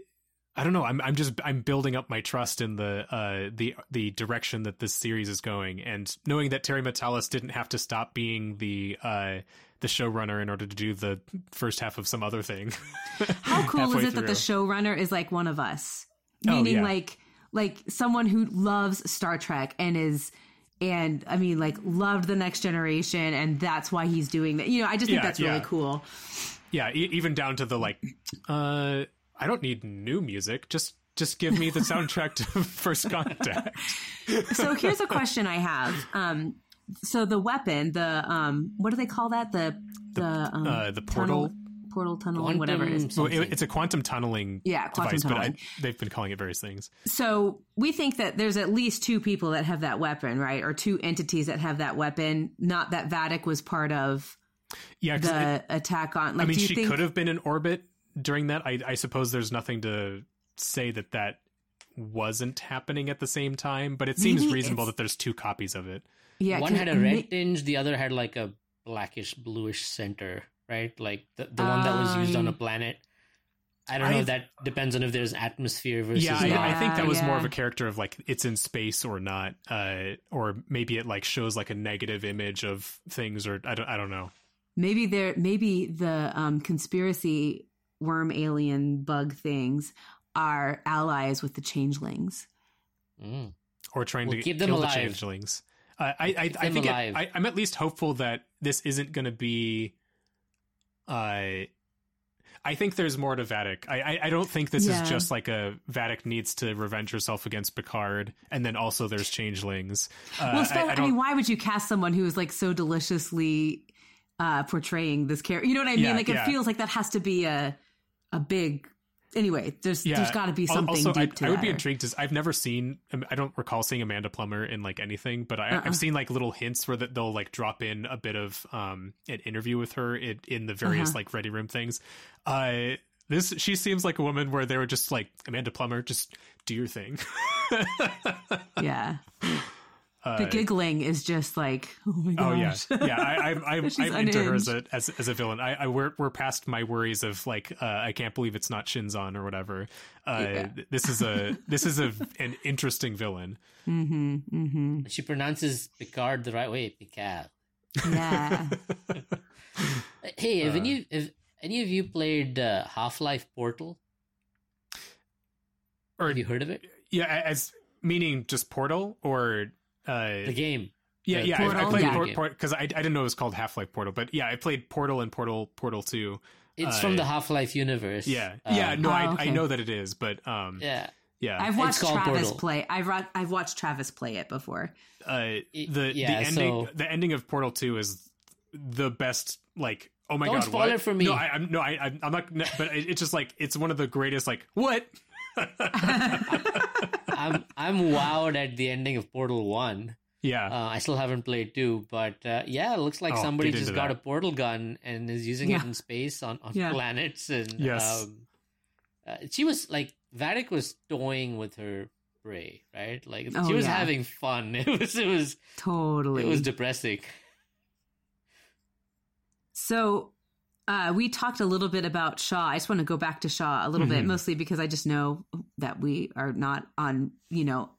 I don't know. I'm I'm just I'm building up my trust in the uh the the direction that this series is going, and knowing that Terry Matalas didn't have to stop being the uh the showrunner in order to do the first half of some other thing.
How cool is it that the
through.
showrunner is like one of us?
Oh,
meaning
yeah.
like like someone who loves Star Trek and is and I mean like loved the next generation and that's why he's doing that. You know, I just think
Yeah,
that's really cool.
Yeah, e- even down to the like, uh, I don't need new music. Just just give me the soundtrack to First Contact.
So here's a question I have. Um so the weapon, the um what do they call that? The the um,
Uh, the
tunnel-
portal.
portal tunnel
Quantum
whatever it is.
Well, it, it's a quantum tunneling
Yeah, quantum
device, but. I, they've been calling it various things.
So we think that there's at least two people that have that weapon, right? Or two entities that have that weapon. Not that Vadic was part of
Yeah, 'cause
the
it-
attack on. Like,
I mean,
do you
she
think,
could have been in orbit during that. I, I suppose there's nothing to say that that wasn't happening at the same time, but it seems
Maybe
reasonable
it's-
that there's two copies of it.
Yeah,
one
'cause
had a
ma-
red tinge, the other had like a blackish bluish center, right? Like the, the one that was used on a
Um,
planet. I don't know.
I've-
That depends on if there's atmosphere versus.
Yeah, I,
not.
I think that was more of a character of like it's in space or not, uh, or maybe it like shows like a negative image of things, or I don't, I don't know.
maybe there, maybe the um, conspiracy worm alien bug things are allies with the changelings.
Mm.
or trying
We'll
to
keep them
kill
alive.
the changelings. Uh, I I, I think it. I, I'm at least hopeful that this isn't going to be. Uh, I think there's more to Vadic. I I, I don't think this
Yeah.
is just like a Vadic needs to revenge herself against Picard, and then also there's changelings. Uh,
well,
I- I,
I, mean, why would you cast someone who is like so deliciously uh, portraying this character? You know what I mean?
Yeah,
like, it
yeah.
feels like that has to be a a big. Anyway, there's
yeah,
there's got to be something
Also,
deep
I,
to
I would
that.
be intrigued. As I've never seen. um, I don't recall seeing Amanda Plummer in like anything, but I,
Uh-uh.
I've seen like little hints where that they'll like drop in a bit of um an interview with her in, in the various
Uh-huh.
like ready room things. Uh, this she seems like a woman where they were just like Amanda Plummer, just do your thing.
Yeah.
Uh,
The giggling is just like, oh my god!
Oh yeah,
gosh.
yeah. I, I'm I'm,
She's
I'm into her as a as, as a villain. I, I we're we're past my worries of like uh, I can't believe it's not Shinzon or whatever. Uh,
Yeah.
This is a this is a an interesting villain.
mm-hmm. Mm-hmm.
She pronounces Picard the right way, Picard.
Yeah.
Hey, have
Uh,
any have any of you played uh, Half Life Portal?
Or
Have you heard of it?
yeah, as meaning just Portal or uh,
The game.
yeah,
the
yeah. I, I
Portal,
played
yeah.
Portal because I, I didn't know it was called Half Life Portal, but yeah, I played Portal and Portal Portal Two.
It's
Uh,
from the Half Life universe.
Yeah, yeah.
Um,
No,
Oh,
I I know that it is, but um,
Yeah.
yeah.
I've watched Travis
Portal.
play. I've wa- I've watched Travis play it before.
uh,
It-
the
yeah,
the ending
so-
the ending of Portal Two is the best. Like, oh my
Don't
god,
spoil
what?
it for me.
No, I, I'm no, I, I'm I'm not. But it's just like it's one of the greatest. Like, what?
I'm I'm wowed at the ending of Portal One.
yeah,
Uh, I still haven't played two, but uh, yeah, it looks like
Oh,
somebody just got
that.
a portal gun and is using
Yeah.
it in space on, on
Yeah.
planets. And
Yes.
um, uh, she was like Vadic was toying with her prey, right? Like
Oh,
she was
yeah.
having fun. It was it was
Totally.
it was depressing.
So uh, we talked a little bit about Shaw. I just want to go back to Shaw a little bit,
Mhm.
mostly because I just know that we are not on, you know,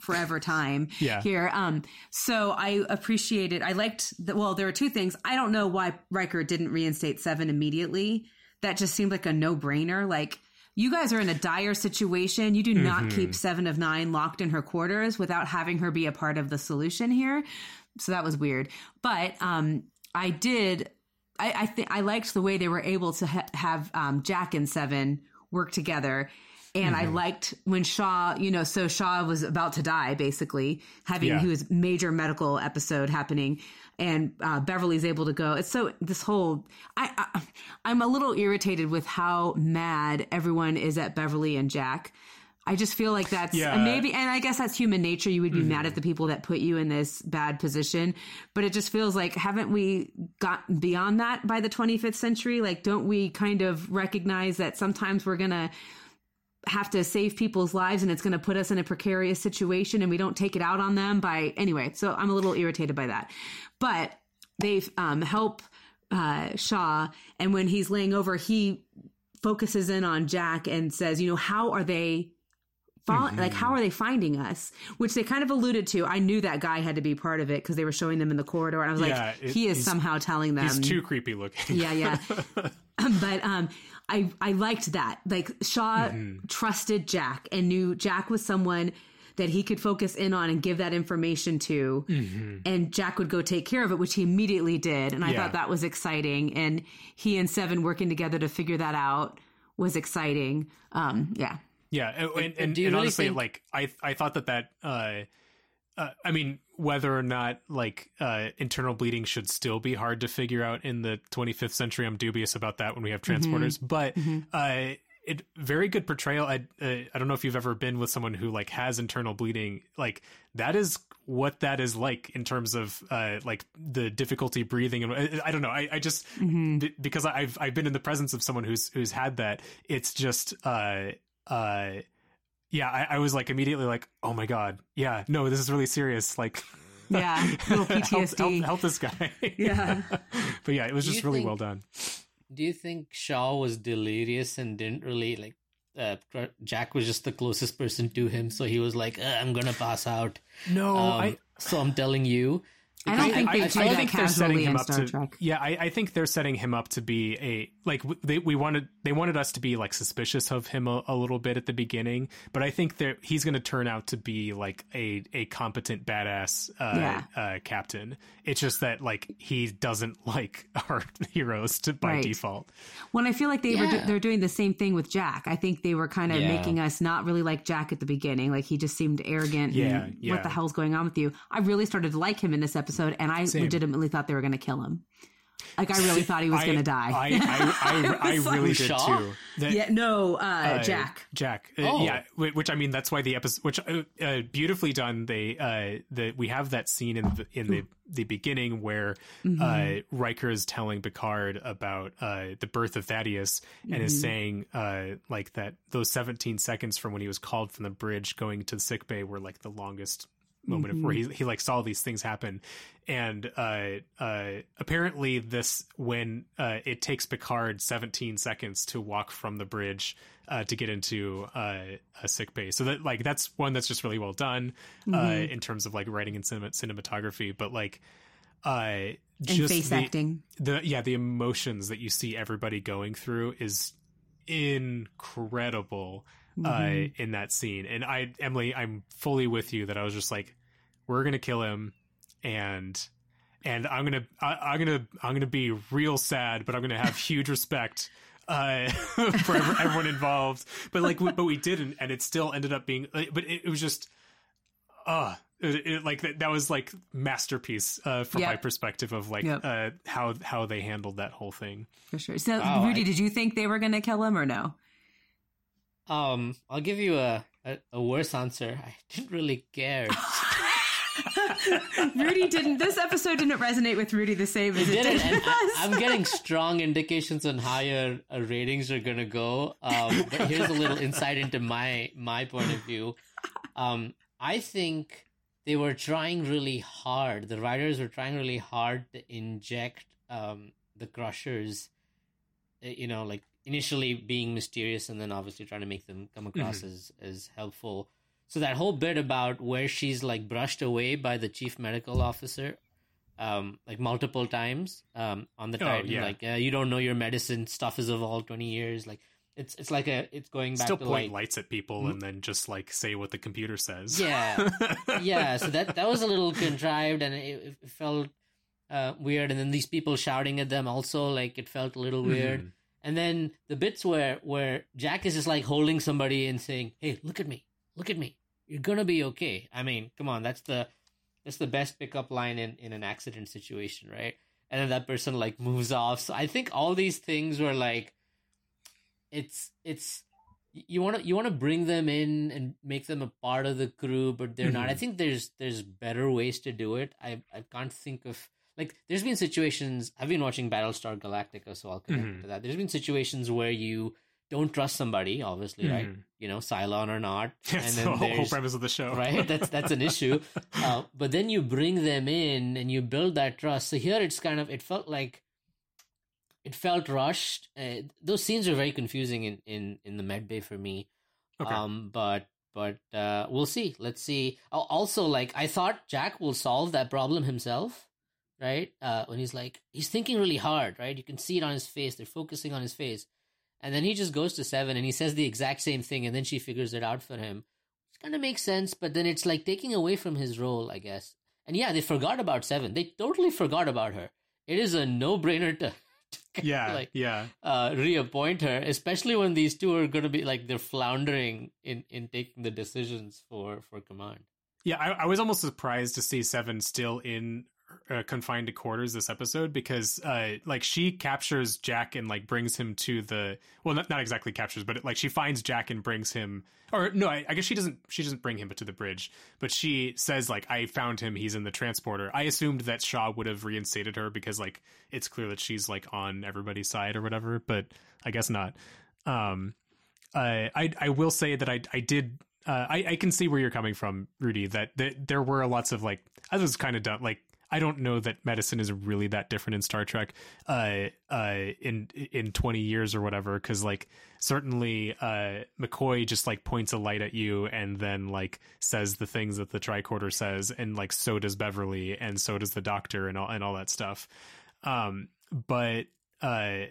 forever time
yeah.
here. Um, so I appreciated. I liked that. Well, there are two things. I don't know why Riker didn't reinstate Seven immediately. That just seemed like a no brainer. Like you guys are in a dire situation. You do not
Mhm.
keep Seven of Nine locked in her quarters without having her be a part of the solution here. So that was weird. But um, I did. I, I think I liked the way they were able to ha- have um, Jack and Seven work together. And I
Mhm.
liked when Shaw, you know, so Shaw was about to die, basically having
Yeah.
his major medical episode happening, and uh, Beverly's able to go. It's so this whole I, I I'm a little irritated with how mad everyone is at Beverly and Jack. I just feel like that's
Yeah.
and maybe, and I guess that's human nature. You would be mad at the people that put you in this bad position, but it just feels like haven't we gotten beyond that by the 25th century? Like, don't we kind of recognize that sometimes we're gonna have to save people's lives and it's going to put us in a precarious situation and we don't take it out on them by anyway so i'm a little irritated by that but they um, help uh, shaw and when he's laying over he focuses in on jack and says you know how are they Follow, Like, how are they finding us? Which they kind of alluded to. I knew that guy had to be part of it because they were showing them in the corridor. And I was like,
it-
he is somehow telling them.
He's too creepy looking.
yeah, yeah. but um, I I liked that. Like Shaw trusted Jack and knew Jack was someone that he could focus in on and give that information to, and Jack would go take care of it, which he immediately did. And I
Yeah.
thought that was exciting. And he and Seven working together to figure that out was exciting. Um, yeah.
Yeah, and, and, and, and
really
honestly,
think-
like I, I thought that that, uh, uh, I mean, whether or not like uh, internal bleeding should still be hard to figure out in the 25th century, I'm dubious about that when we have transporters. But uh, it very good portrayal. I, uh, I don't know if you've ever been with someone who like has internal bleeding. Like that is what that is like in terms of uh, like the difficulty breathing. And I, I don't know. I, I just be- because I've I've been in the presence of someone who's who's had that. It's just. Uh, uh yeah I, I was like immediately like oh my god yeah no this is really serious like
Yeah. Little PTSD.
help, help this guy
Yeah.
but yeah it was
Do
just really
think-
well done
Do you think Shaw was delirious and didn't really like? Uh, Jack was just the closest person to him, so he was like, "Uh, "I'm gonna pass out."
no
Um,
I
so I'm telling you.
I don't think they
I,
do
I
that
think they're setting him up to
Trek.
yeah I, I think they're setting him up to be a like they we wanted they wanted us to be like suspicious of him a, a little bit at the beginning but I think that he's going to turn out to be like a a competent badass uh,
Yeah.
uh captain it's just that like he doesn't like our heroes to by
Right.
default
When I feel like they were do-
Yeah.
they're doing the same thing with Jack. I think they were kind of
Yeah.
making us not really like Jack at the beginning. Like he just seemed arrogant.
Yeah,
and
yeah.
What the hell's going on with you? I really started to like him in this episode, and I
Same.
legitimately thought they were going to kill him. Like I really thought he was going to die.
I I, I, I,
was like-
really did
Shaw?
too. That-
yeah, no, uh,
uh,
Jack.
Jack. Uh,
Oh.
Yeah, which I mean, that's why the episode, which uh, uh, beautifully done. They uh, the we have that scene in the in the the beginning where
Mm-hmm.
uh, Riker is telling Picard about uh, the birth of Thaddeus and
Mm-hmm.
is saying uh, like that those 17 seconds from when he was called from the bridge going to the sick bay were like the longest moment of where
Mm-hmm.
he he like saw these things happen and uh uh apparently this when uh it takes Picard 17 seconds to walk from the bridge uh to get into uh a sick bay so that like that's one that's just really well done uh
Mm-hmm.
in terms of like writing and cinema, cinematography but like uh
And
just
face
the,
acting.
the yeah the emotions that you see everybody going through is incredible
Mm-hmm.
uh in that scene and i emily i'm fully with you that i was just like we're gonna kill him and and i'm gonna I, i'm gonna i'm gonna be real sad but i'm gonna have huge respect uh for everyone involved but like we, but we didn't and it still ended up being but it, it was just uh it, it- like that, that was like masterpiece uh from
Yep.
my perspective of like
Yep.
uh how how they handled that whole thing
For sure. So,
Oh,
Rudy,
I-
did you think they were going to kill him or no?
Um, I'll give you a, a, a worse answer. I didn't really care.
Rudy didn't. This episode didn't resonate with Rudy the same as
It
it,
didn't, and I, I'm getting strong indications on how your uh, ratings are gonna go. Um, but here's a little insight into my my point of view. Um, I think they were trying really hard. The writers were trying really hard to inject um, the Crushers. uh, You know, like initially being mysterious, and then obviously trying to make them come across as as helpful. So that whole bit about where she's like brushed away by the chief medical officer, um, like multiple times, um, on the
Oh,
Titan,
yeah.
like uh, you don't know your medicine stuff has evolved twenty years. Like it's it's like a it's going back
still
to
point
like
lights at people and then just like say what the computer says
yeah yeah. So that that was a little contrived and it, it felt uh, weird. And then these people shouting at them also like it felt a little weird.
Mhm.
And then the bits where where Jack is just like holding somebody and saying, "Hey, look at me, look at me. You're gonna be okay." I mean, come on, that's the that's the best pickup line in in an accident situation, right? And then that person like moves off. So I think all these things were like, it's it's you want to you want to bring them in and make them a part of the crew, but they're not. I
Mhm.
think there's there's better ways to do it. I I can't think of like there's been situations i've been watching battlestar galactica so i'll connect
Mhm.
to that there's been situations where you don't trust somebody obviously right
Mhm.
you know cylon or not
That's
and
the
then
whole, whole premise of the show
right that's that's an issue uh, but then you bring them in and you build that trust so here it's kind of it felt like it felt rushed uh, those scenes are very confusing in in in the med bay for me
Okay.
um but but uh, we'll see. Let's see. Also, like I thought, Jack will solve that problem himself, right? Uh, when he's like he's thinking really hard, right? You can see it on his face. They're focusing on his face, and then he just goes to Seven and he says the exact same thing, and then she figures it out for him. It kind of makes sense, but then it's like taking away from his role, I guess. And yeah, they forgot about Seven. They totally forgot about her. It is a no-brainer to
yeah,
like
yeah.
uh, reappoint her, especially when these two are going to be like they're floundering in in taking the decisions for for command.
Yeah, I, I was almost surprised to see Seven still in uh, confined to quarters this episode because uh like she captures Jack and like brings him to the well not, not exactly captures but it, like she finds Jack and brings him or no I, I, guess she doesn't she doesn't bring him but to the bridge but she says like I found him he's in the transporter I assumed that Shaw would have reinstated her because like it's clear that she's like on everybody's side or whatever but I guess not um uh, I I will say that I I did uh, I, I can see where you're coming from, Rudy. That, that there were lots of like I was kind of dumb. Like I don't know that medicine is really that different in Star Trek uh, uh, in in 20 years or whatever cuz like certainly uh, McCoy just like points a light at you and then like says the things that the tricorder says and like so does Beverly and so does the doctor and all and all that stuff. Um, but uh,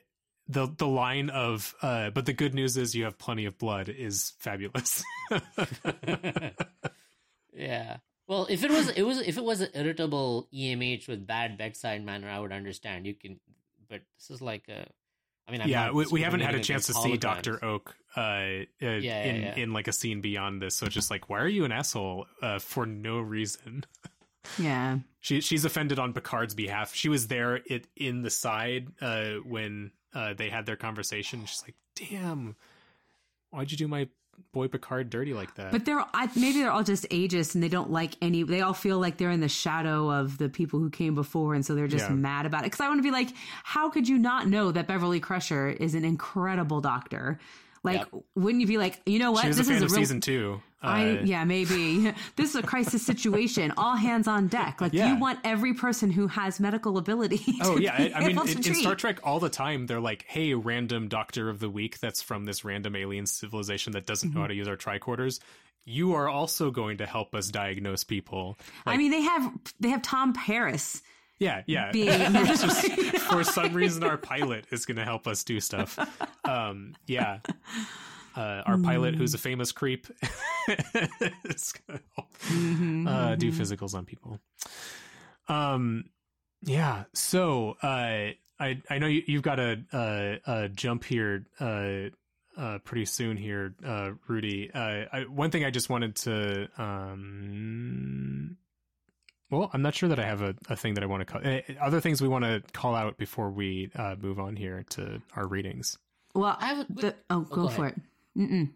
the the line of uh, but the good news is you have plenty of blood is fabulous.
Yeah well, if it was it was if it was an irritable EMH with bad bedside manner, I would understand. You can, but this is like a. I mean, I'm
yeah, we, we haven't had a chance to see Doctor Ohk uh, uh yeah, yeah, in yeah. in like a scene beyond this. So just like, why are you an asshole uh, for no reason?
yeah,
she she's offended on Picard's behalf. She was there it in the side uh, when uh, they had their conversation. She's like, damn, why'd you do my boy Picard dirty like that.
But they're I, maybe they're all just ageist and they don't like any. They all feel like they're in the shadow of the people who came before, and so they're just yeah. mad about it. Because I want to be like, how could you not know that Beverly Crusher is an incredible doctor? Like, yep. wouldn't you be like, you know what?
This a fan is a real- season two.
I uh, yeah maybe this is a crisis situation. All hands on deck. Like yeah. you want every person who has medical ability.
oh yeah, I, I mean in, in, Star Trek all the time they're like, hey, random doctor of the week that's from this random alien civilization that doesn't mm-hmm. know how to use our tricorders. You are also going to help us diagnose people.
Like, I mean, they have they have Tom Paris.
Yeah, yeah. just, for some reason, our pilot is going to help us do stuff. Um, yeah uh, our mm. pilot, who's a famous creep, is gonna mm-hmm, uh, mm-hmm. do physicals on people. Um, yeah. So uh, I I know you, you've got a, a, a jump here. Uh, uh, pretty soon here, uh, Rudy. Uh, I, one thing I just wanted to, um, well, I'm not sure that I have a, a thing that I want to call. Uh, other things we want to call out before we uh, move on here to our readings.
Well, I have the, oh, go, oh, go for it. Mm-mm.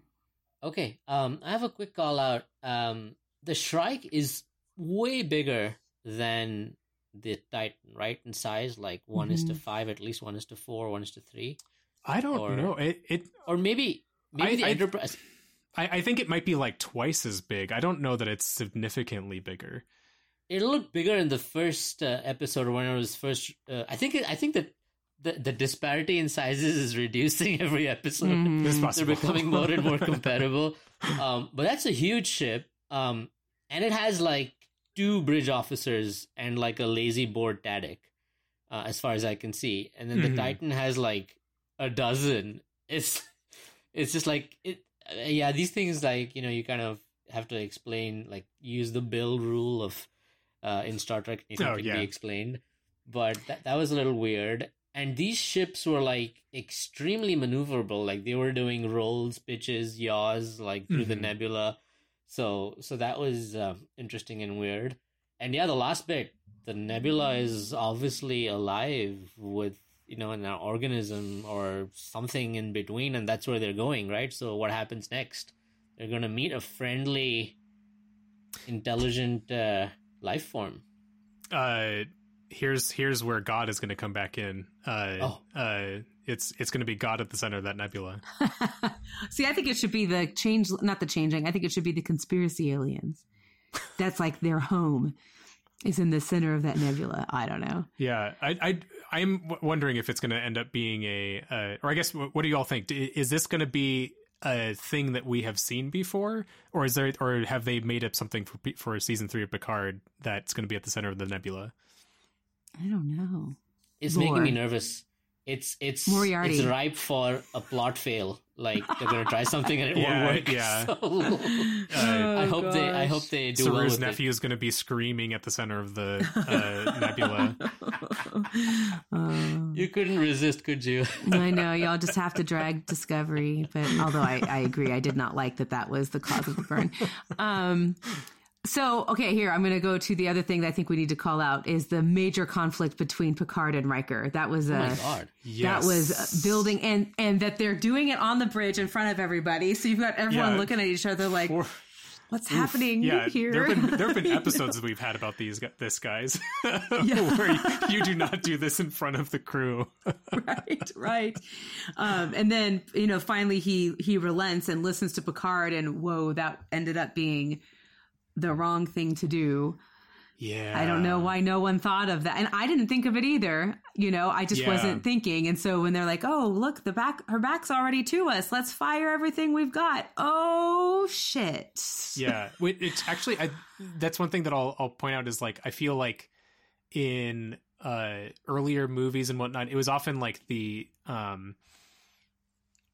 Okay. Um, I have a quick call out. Um, the Shrike is way bigger than the Titan, right? In size, like one mm-hmm. is to mm-hmm. five, at least one is to four, one is to three.
I don't or, know. It, it
or maybe maybe I, the I, Enterprise.
I, I think it might be like twice as big. I don't know that it's significantly bigger.
It looked bigger in the first uh, episode when it was first. Uh, I think. I think that the, the disparity in sizes is reducing every episode. Mm, They're becoming more and more compatible. Um, but that's a huge ship. Um, and it has like two bridge officers and like a lazy board Tadic, uh, as far as I can see. And then mm-hmm. the Titan has like a dozen. It's it's just like it. Uh, yeah, these things like you know you kind of have to explain like use the Bill rule of uh, in Star Trek. It oh, can yeah. be explained, but that that was a little weird and these ships were like extremely maneuverable like they were doing rolls pitches yaws like through mm-hmm. the nebula so so that was uh, interesting and weird and yeah the last bit the nebula is obviously alive with you know an organism or something in between and that's where they're going right so what happens next they're going to meet a friendly intelligent uh, life form
uh here's here's where God is going to come back in. Uh, oh. uh, it's it's going to be God at the center of that nebula.
See, I think it should be the change, not the changing. I think it should be the conspiracy aliens. That's like their home is in the center of that nebula. I don't know.
Yeah, I I I'm wondering if it's going to end up being a, uh, or I guess what do you all think? Is this going to be a thing that we have seen before, or is there, or have they made up something for for season three of Picard that's going to be at the center of the nebula?
I don't know.
It's
Lore.
making me nervous. It's it's
Moriarty.
it's ripe for a plot fail. Like they're gonna try something and it
Yeah,
won't work.
yeah.
So,
Uh,
I hope they I hope they do well
Saru's
with
nephew is going to be screaming at the center of the uh, nebula.
It. You couldn't resist, could you?
I know y'all just have to drag Discovery, but although I, I agree, I did not like that that was the cause of the burn. Um, so okay, here I'm going to go to the other thing that I think we need to call out is the major conflict between Picard and Riker. That was
oh my god.
Yes.
that was building and and that they're doing it on the bridge in front of everybody. So you've got everyone
Yeah.
looking at each other like,
For-
what's happening
yeah,
here?
there have been there have been episodes that we've had about these this guys where you, you do not do this in front of the crew.
right, right. Um, and then you know, finally he he relents and listens to Picard, and whoa, that ended up being the wrong thing to do.
Yeah,
I don't know why no one thought of that, and I didn't think of it either. You know, I just
Yeah.
wasn't thinking. And so when they're like, "Oh, look, the back, her back's already to us. Let's fire everything we've got." Oh shit!
yeah it's actually I, that's one thing that I'll I'll point out is like I feel like in uh earlier movies and whatnot it was often like the um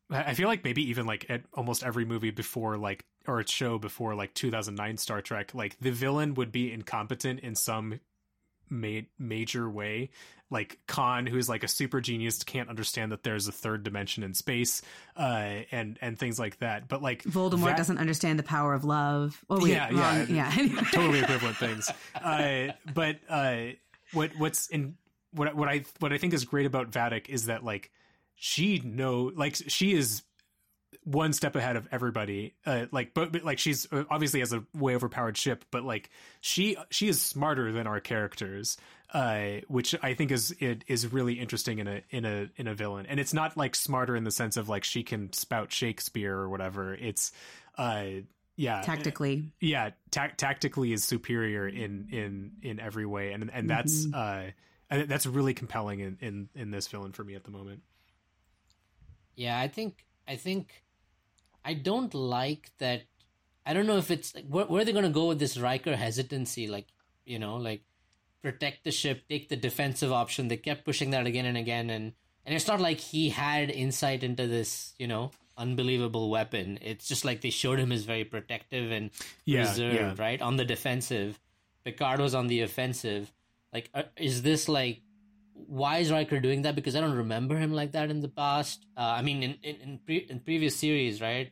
I feel like maybe even like at almost every movie before like or a show before like 2009 Star Trek like the villain would be incompetent in some ma- major way like Khan who's like a super genius can't understand that there's a third dimension in space uh and and things like that but like
Voldemort
that-
doesn't understand the power of love. Oh wait,
Yeah,
wrong.
yeah.
yeah.
totally equivalent things. Uh, but uh, what what's in what what I what I think is great about Vadic is that like she know like she is one step ahead of everybody. Uh, like but, but like she's uh, obviously has a way overpowered ship, but like she she is smarter than our characters. Uh, which I think is it is really interesting in a in a in a villain, and it's not like smarter in the sense of like she can spout Shakespeare or whatever. It's uh yeah
Tactically,
yeah ta- tactically is superior in in in every way and and that's
Mm-hmm.
uh that's really compelling in in in this villain for me at the moment
Yeah, I think I think I don't like that. I don't know if it's like where, where are they going to go with this Riker hesitancy? Like you know, like protect the ship, take the defensive option. They kept pushing that again and again, and and it's not like he had insight into this, you know, unbelievable weapon. It's just like they showed him as very protective and
Yeah,
reserved,
yeah.
right, on the defensive. Picard was on the offensive. Like, uh, is this like why is Riker doing that? Because I don't remember him like that in the past. Uh, I mean, in in in, pre- in previous series, right,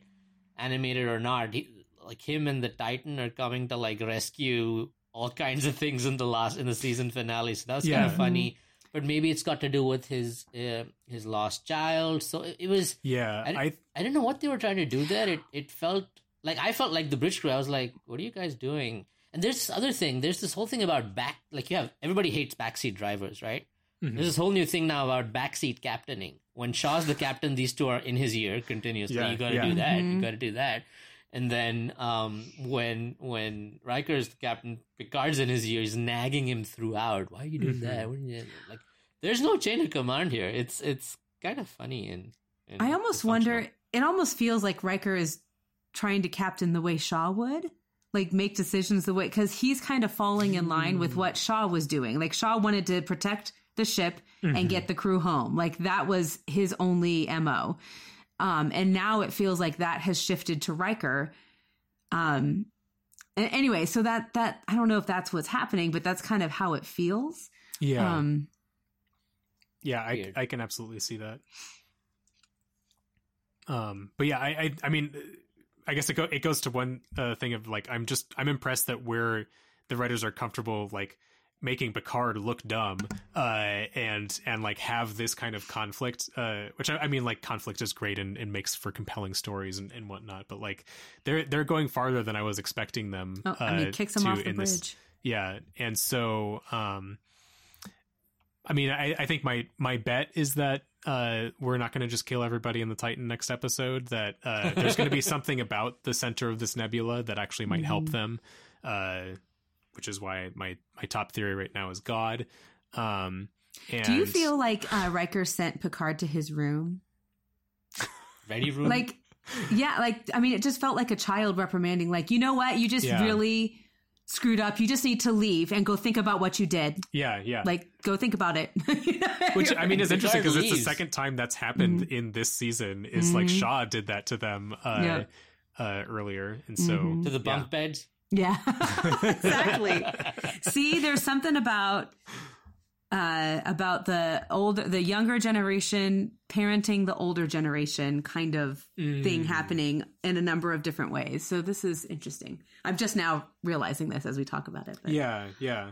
animated or not, he, like him and the Titan are coming to like rescue all kinds of things in the last in the season finale. So that was kind of funny. But maybe it's got to do with his uh, his lost child. So it, it was.
yeah
I,
i
I don't know what they were trying to do there. It it felt like I felt like the bridge crew. I was like, what are you guys doing? And there's this other thing. There's this whole thing about back. Like you have everybody hates backseat drivers, right?
Mhm.
There's this whole new thing now about backseat captaining. When Shaw's the captain, these two are in his ear continuously.
Yeah,
you got to
yeah.
do that. You
Mhm.
got to do that. And then um, when when Riker's the captain, Picard's in his ear. He's nagging him throughout. Why are you doing
Mhm.
that? What are you, like, there's no chain of command here. It's it's kind of funny and. and
I almost wonder. It almost feels like Riker is trying to captain the way Shaw would, like make decisions the way because he's kind of falling in line with what Shaw was doing. Like Shaw wanted to protect the ship and get the crew home. Like that was his only mo. Um, and now it feels like that has shifted to Riker. Um, anyway, so that that I don't know if that's what's happening, but that's kind of how it feels.
yeah
Um,
yeah I,
Weird.
I can absolutely see that um but yeah i i, I mean i guess it, go, it goes to one uh, thing of like i'm just i'm impressed that we're the writers are comfortable like making Picard look dumb, uh, and and like have this kind of conflict, uh, which I, I mean, like conflict is great and, and makes for compelling stories and, and whatnot. But like they're they're going farther than I was expecting them.
oh, I mean,
uh,
kicks
to
off the
in
bridge.
this- yeah, and so um, I mean, I, I think my my bet is that uh, we're not going to just kill everybody in the Titan next episode. That uh, there's going to be something about the center of this nebula that actually might help
Mhm.
them. Uh, which is why my my top theory right now is God. Um, and
Do you feel like uh, Riker sent Picard to his room?
Ready room?
Like yeah, like I mean, it just felt like a child reprimanding. Like, you know what? You just
Yeah.
really screwed up. You just need to leave and go think about what you did.
Yeah, yeah.
Like, go think about it.
Which I mean is interesting because it's the second time that's happened in this season. Is like Shaw did that to them uh,
Yeah.
uh, earlier, and so
to the
yeah.
bunk beds.
Yeah, exactly. See, there's something about uh, about the old, the younger generation parenting the older generation kind of thing happening in a number of different ways. So this is interesting. I'm just now realizing this as we talk about it. But.
Yeah, yeah.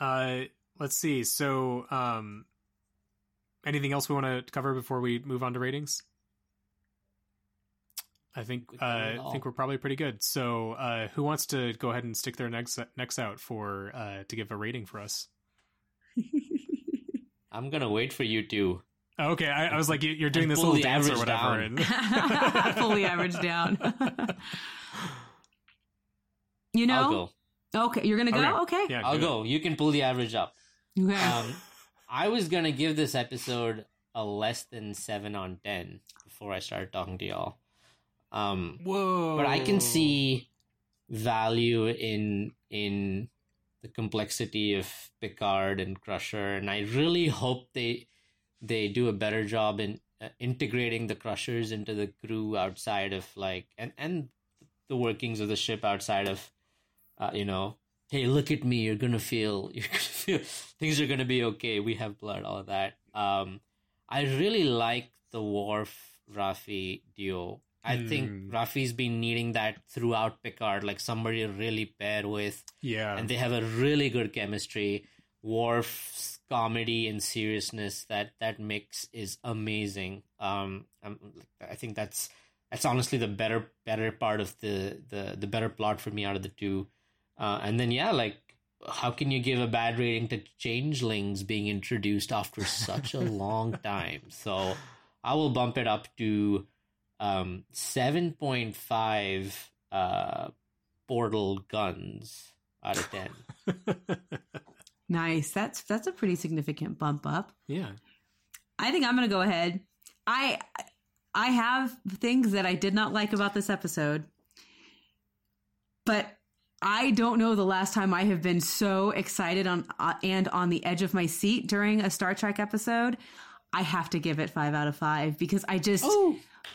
Uh, let's see. So, um, anything else we want to cover before we move on to ratings? I think uh, I think we're probably pretty good. So, uh, who wants to go ahead and stick their necks necks out for uh, to give a rating for us?
I'm gonna wait for you to.
Oh, okay, I, I was like, you- you're doing
And
this
pull
little
the
dance or
average
whatever.
down.
And
fully averaged down. you
I'll
know?
go.
Okay, you're gonna go. Okay.
yeah,
I'll
do
go. You can pull the average up.
Okay.
Um, I was gonna give this episode a less than seven on ten before I started talking to y'all. Um,
Whoa!
but I can see value in in the complexity of Picard and Crusher, and I really hope they they do a better job in uh, integrating the Crushers into the crew outside of like and and the workings of the ship outside of uh, you know. Hey, look at me! You're gonna feel. You're gonna feel. Things are gonna be okay. We have blood. All that. Um, I really like the Worf Rafi duo. I think
Hmm.
Rafi's been needing that throughout Picard, like somebody to really pair with,
Yeah,
and they have a really good chemistry. Worf's comedy and seriousness that that mix is amazing. Um, I'm, I think that's that's honestly the better better part of the the the better plot for me out of the two. Uh, and then yeah, like how can you give a bad rating to changelings being introduced after such a long time? So I will bump it up to um, seven point five uh, portal guns out of ten.
nice. That's that's a pretty significant bump up.
yeah.
I think I'm going to go ahead. I I have things that I did not like about this episode, but I don't know the last time I have been so excited on uh, and on the edge of my seat during a Star Trek episode. I have to give it five out of five because I just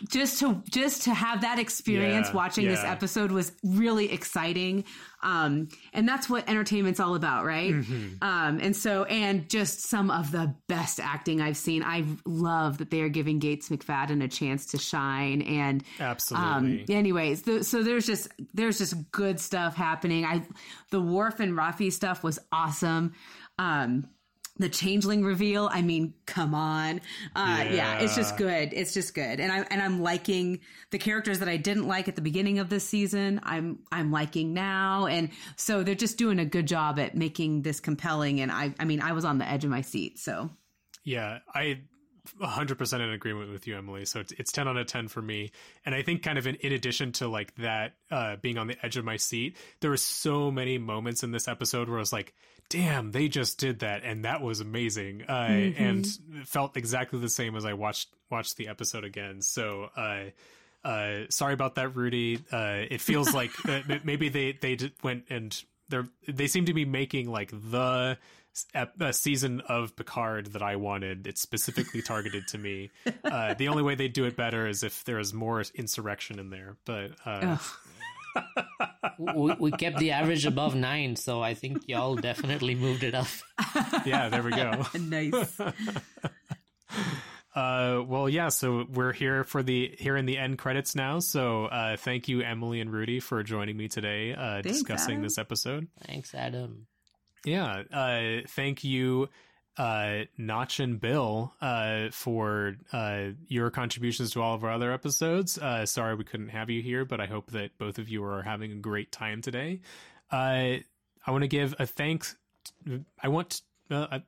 just to just to have that experience
Yeah,
watching this episode was really exciting. Um and that's what entertainment's all about right?
Mm-hmm.
um and so and just some of the best acting i've seen. I love that they are giving gates mcfadden a chance to shine and
Absolutely.
um anyways th- so there's just there's just good stuff happening. I the Worf and rafi stuff was awesome. Um the changeling reveal. I mean come on. Uh yeah. it's just good. It's just good. And i and i'm liking the characters that i didn't like at the beginning of this season i'm i'm liking now. And so they're just doing a good job at making this compelling. And i i mean i was on the edge of my seat so.
Yeah, I 100% in agreement with you, Emily. So it's, it's 10 out of 10 for me. And I think kind of in, in addition to like that, uh, being on the edge of my seat, there were so many moments in this episode where I was like, damn, they just did that. And that was amazing. Uh, and felt exactly the same as I watched, watched the episode again. So, uh, uh, sorry about that, Rudy. Uh, it feels like uh, m- maybe they, they went and they're, they seem to be making like the, a season of Picard that I wanted. It's specifically targeted to me. Uh, the only way they do it better is if there is more insurrection in there. But uh,
we, we kept the average above nine, so I think y'all definitely moved it up.
yeah, there we go.
nice
Uh, well, yeah. So we're here for the here in the end credits now. So uh, thank you, Emily and Rudy, for joining me today, uh,
Thanks,
discussing
Adam.
this episode.
Thanks, Adam.
Yeah. Uh, thank you, uh, Notch and Bill, uh, for uh, your contributions to all of our other episodes. Uh, sorry we couldn't have you here, but I hope that both of you are having a great time today. Uh, I want to give a thanks. I want. Uh, I,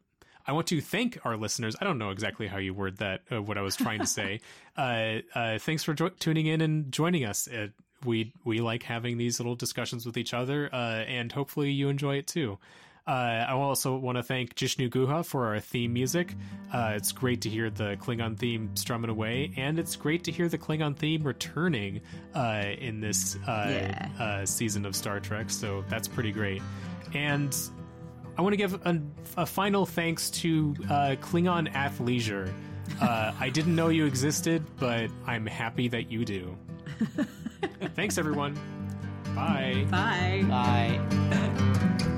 I want to thank our listeners. I don't know exactly how you word that. Uh, what I was trying to say. uh, uh, thanks for jo- tuning in and joining us. Uh, we we like having these little discussions with each other, uh, and hopefully you enjoy it too. Uh, I also want to thank Jishnu Guha for our theme music. Uh, it's great to hear the Klingon theme strumming away, and it's great to hear the Klingon theme returning uh, in this uh,
Yeah.
uh, season of Star Trek. So that's pretty great. And I want to give a, a final thanks to uh, Klingon Athleisure. Uh, I didn't know you existed, but I'm happy that you do. Thanks, everyone. Bye.
Bye.
Bye.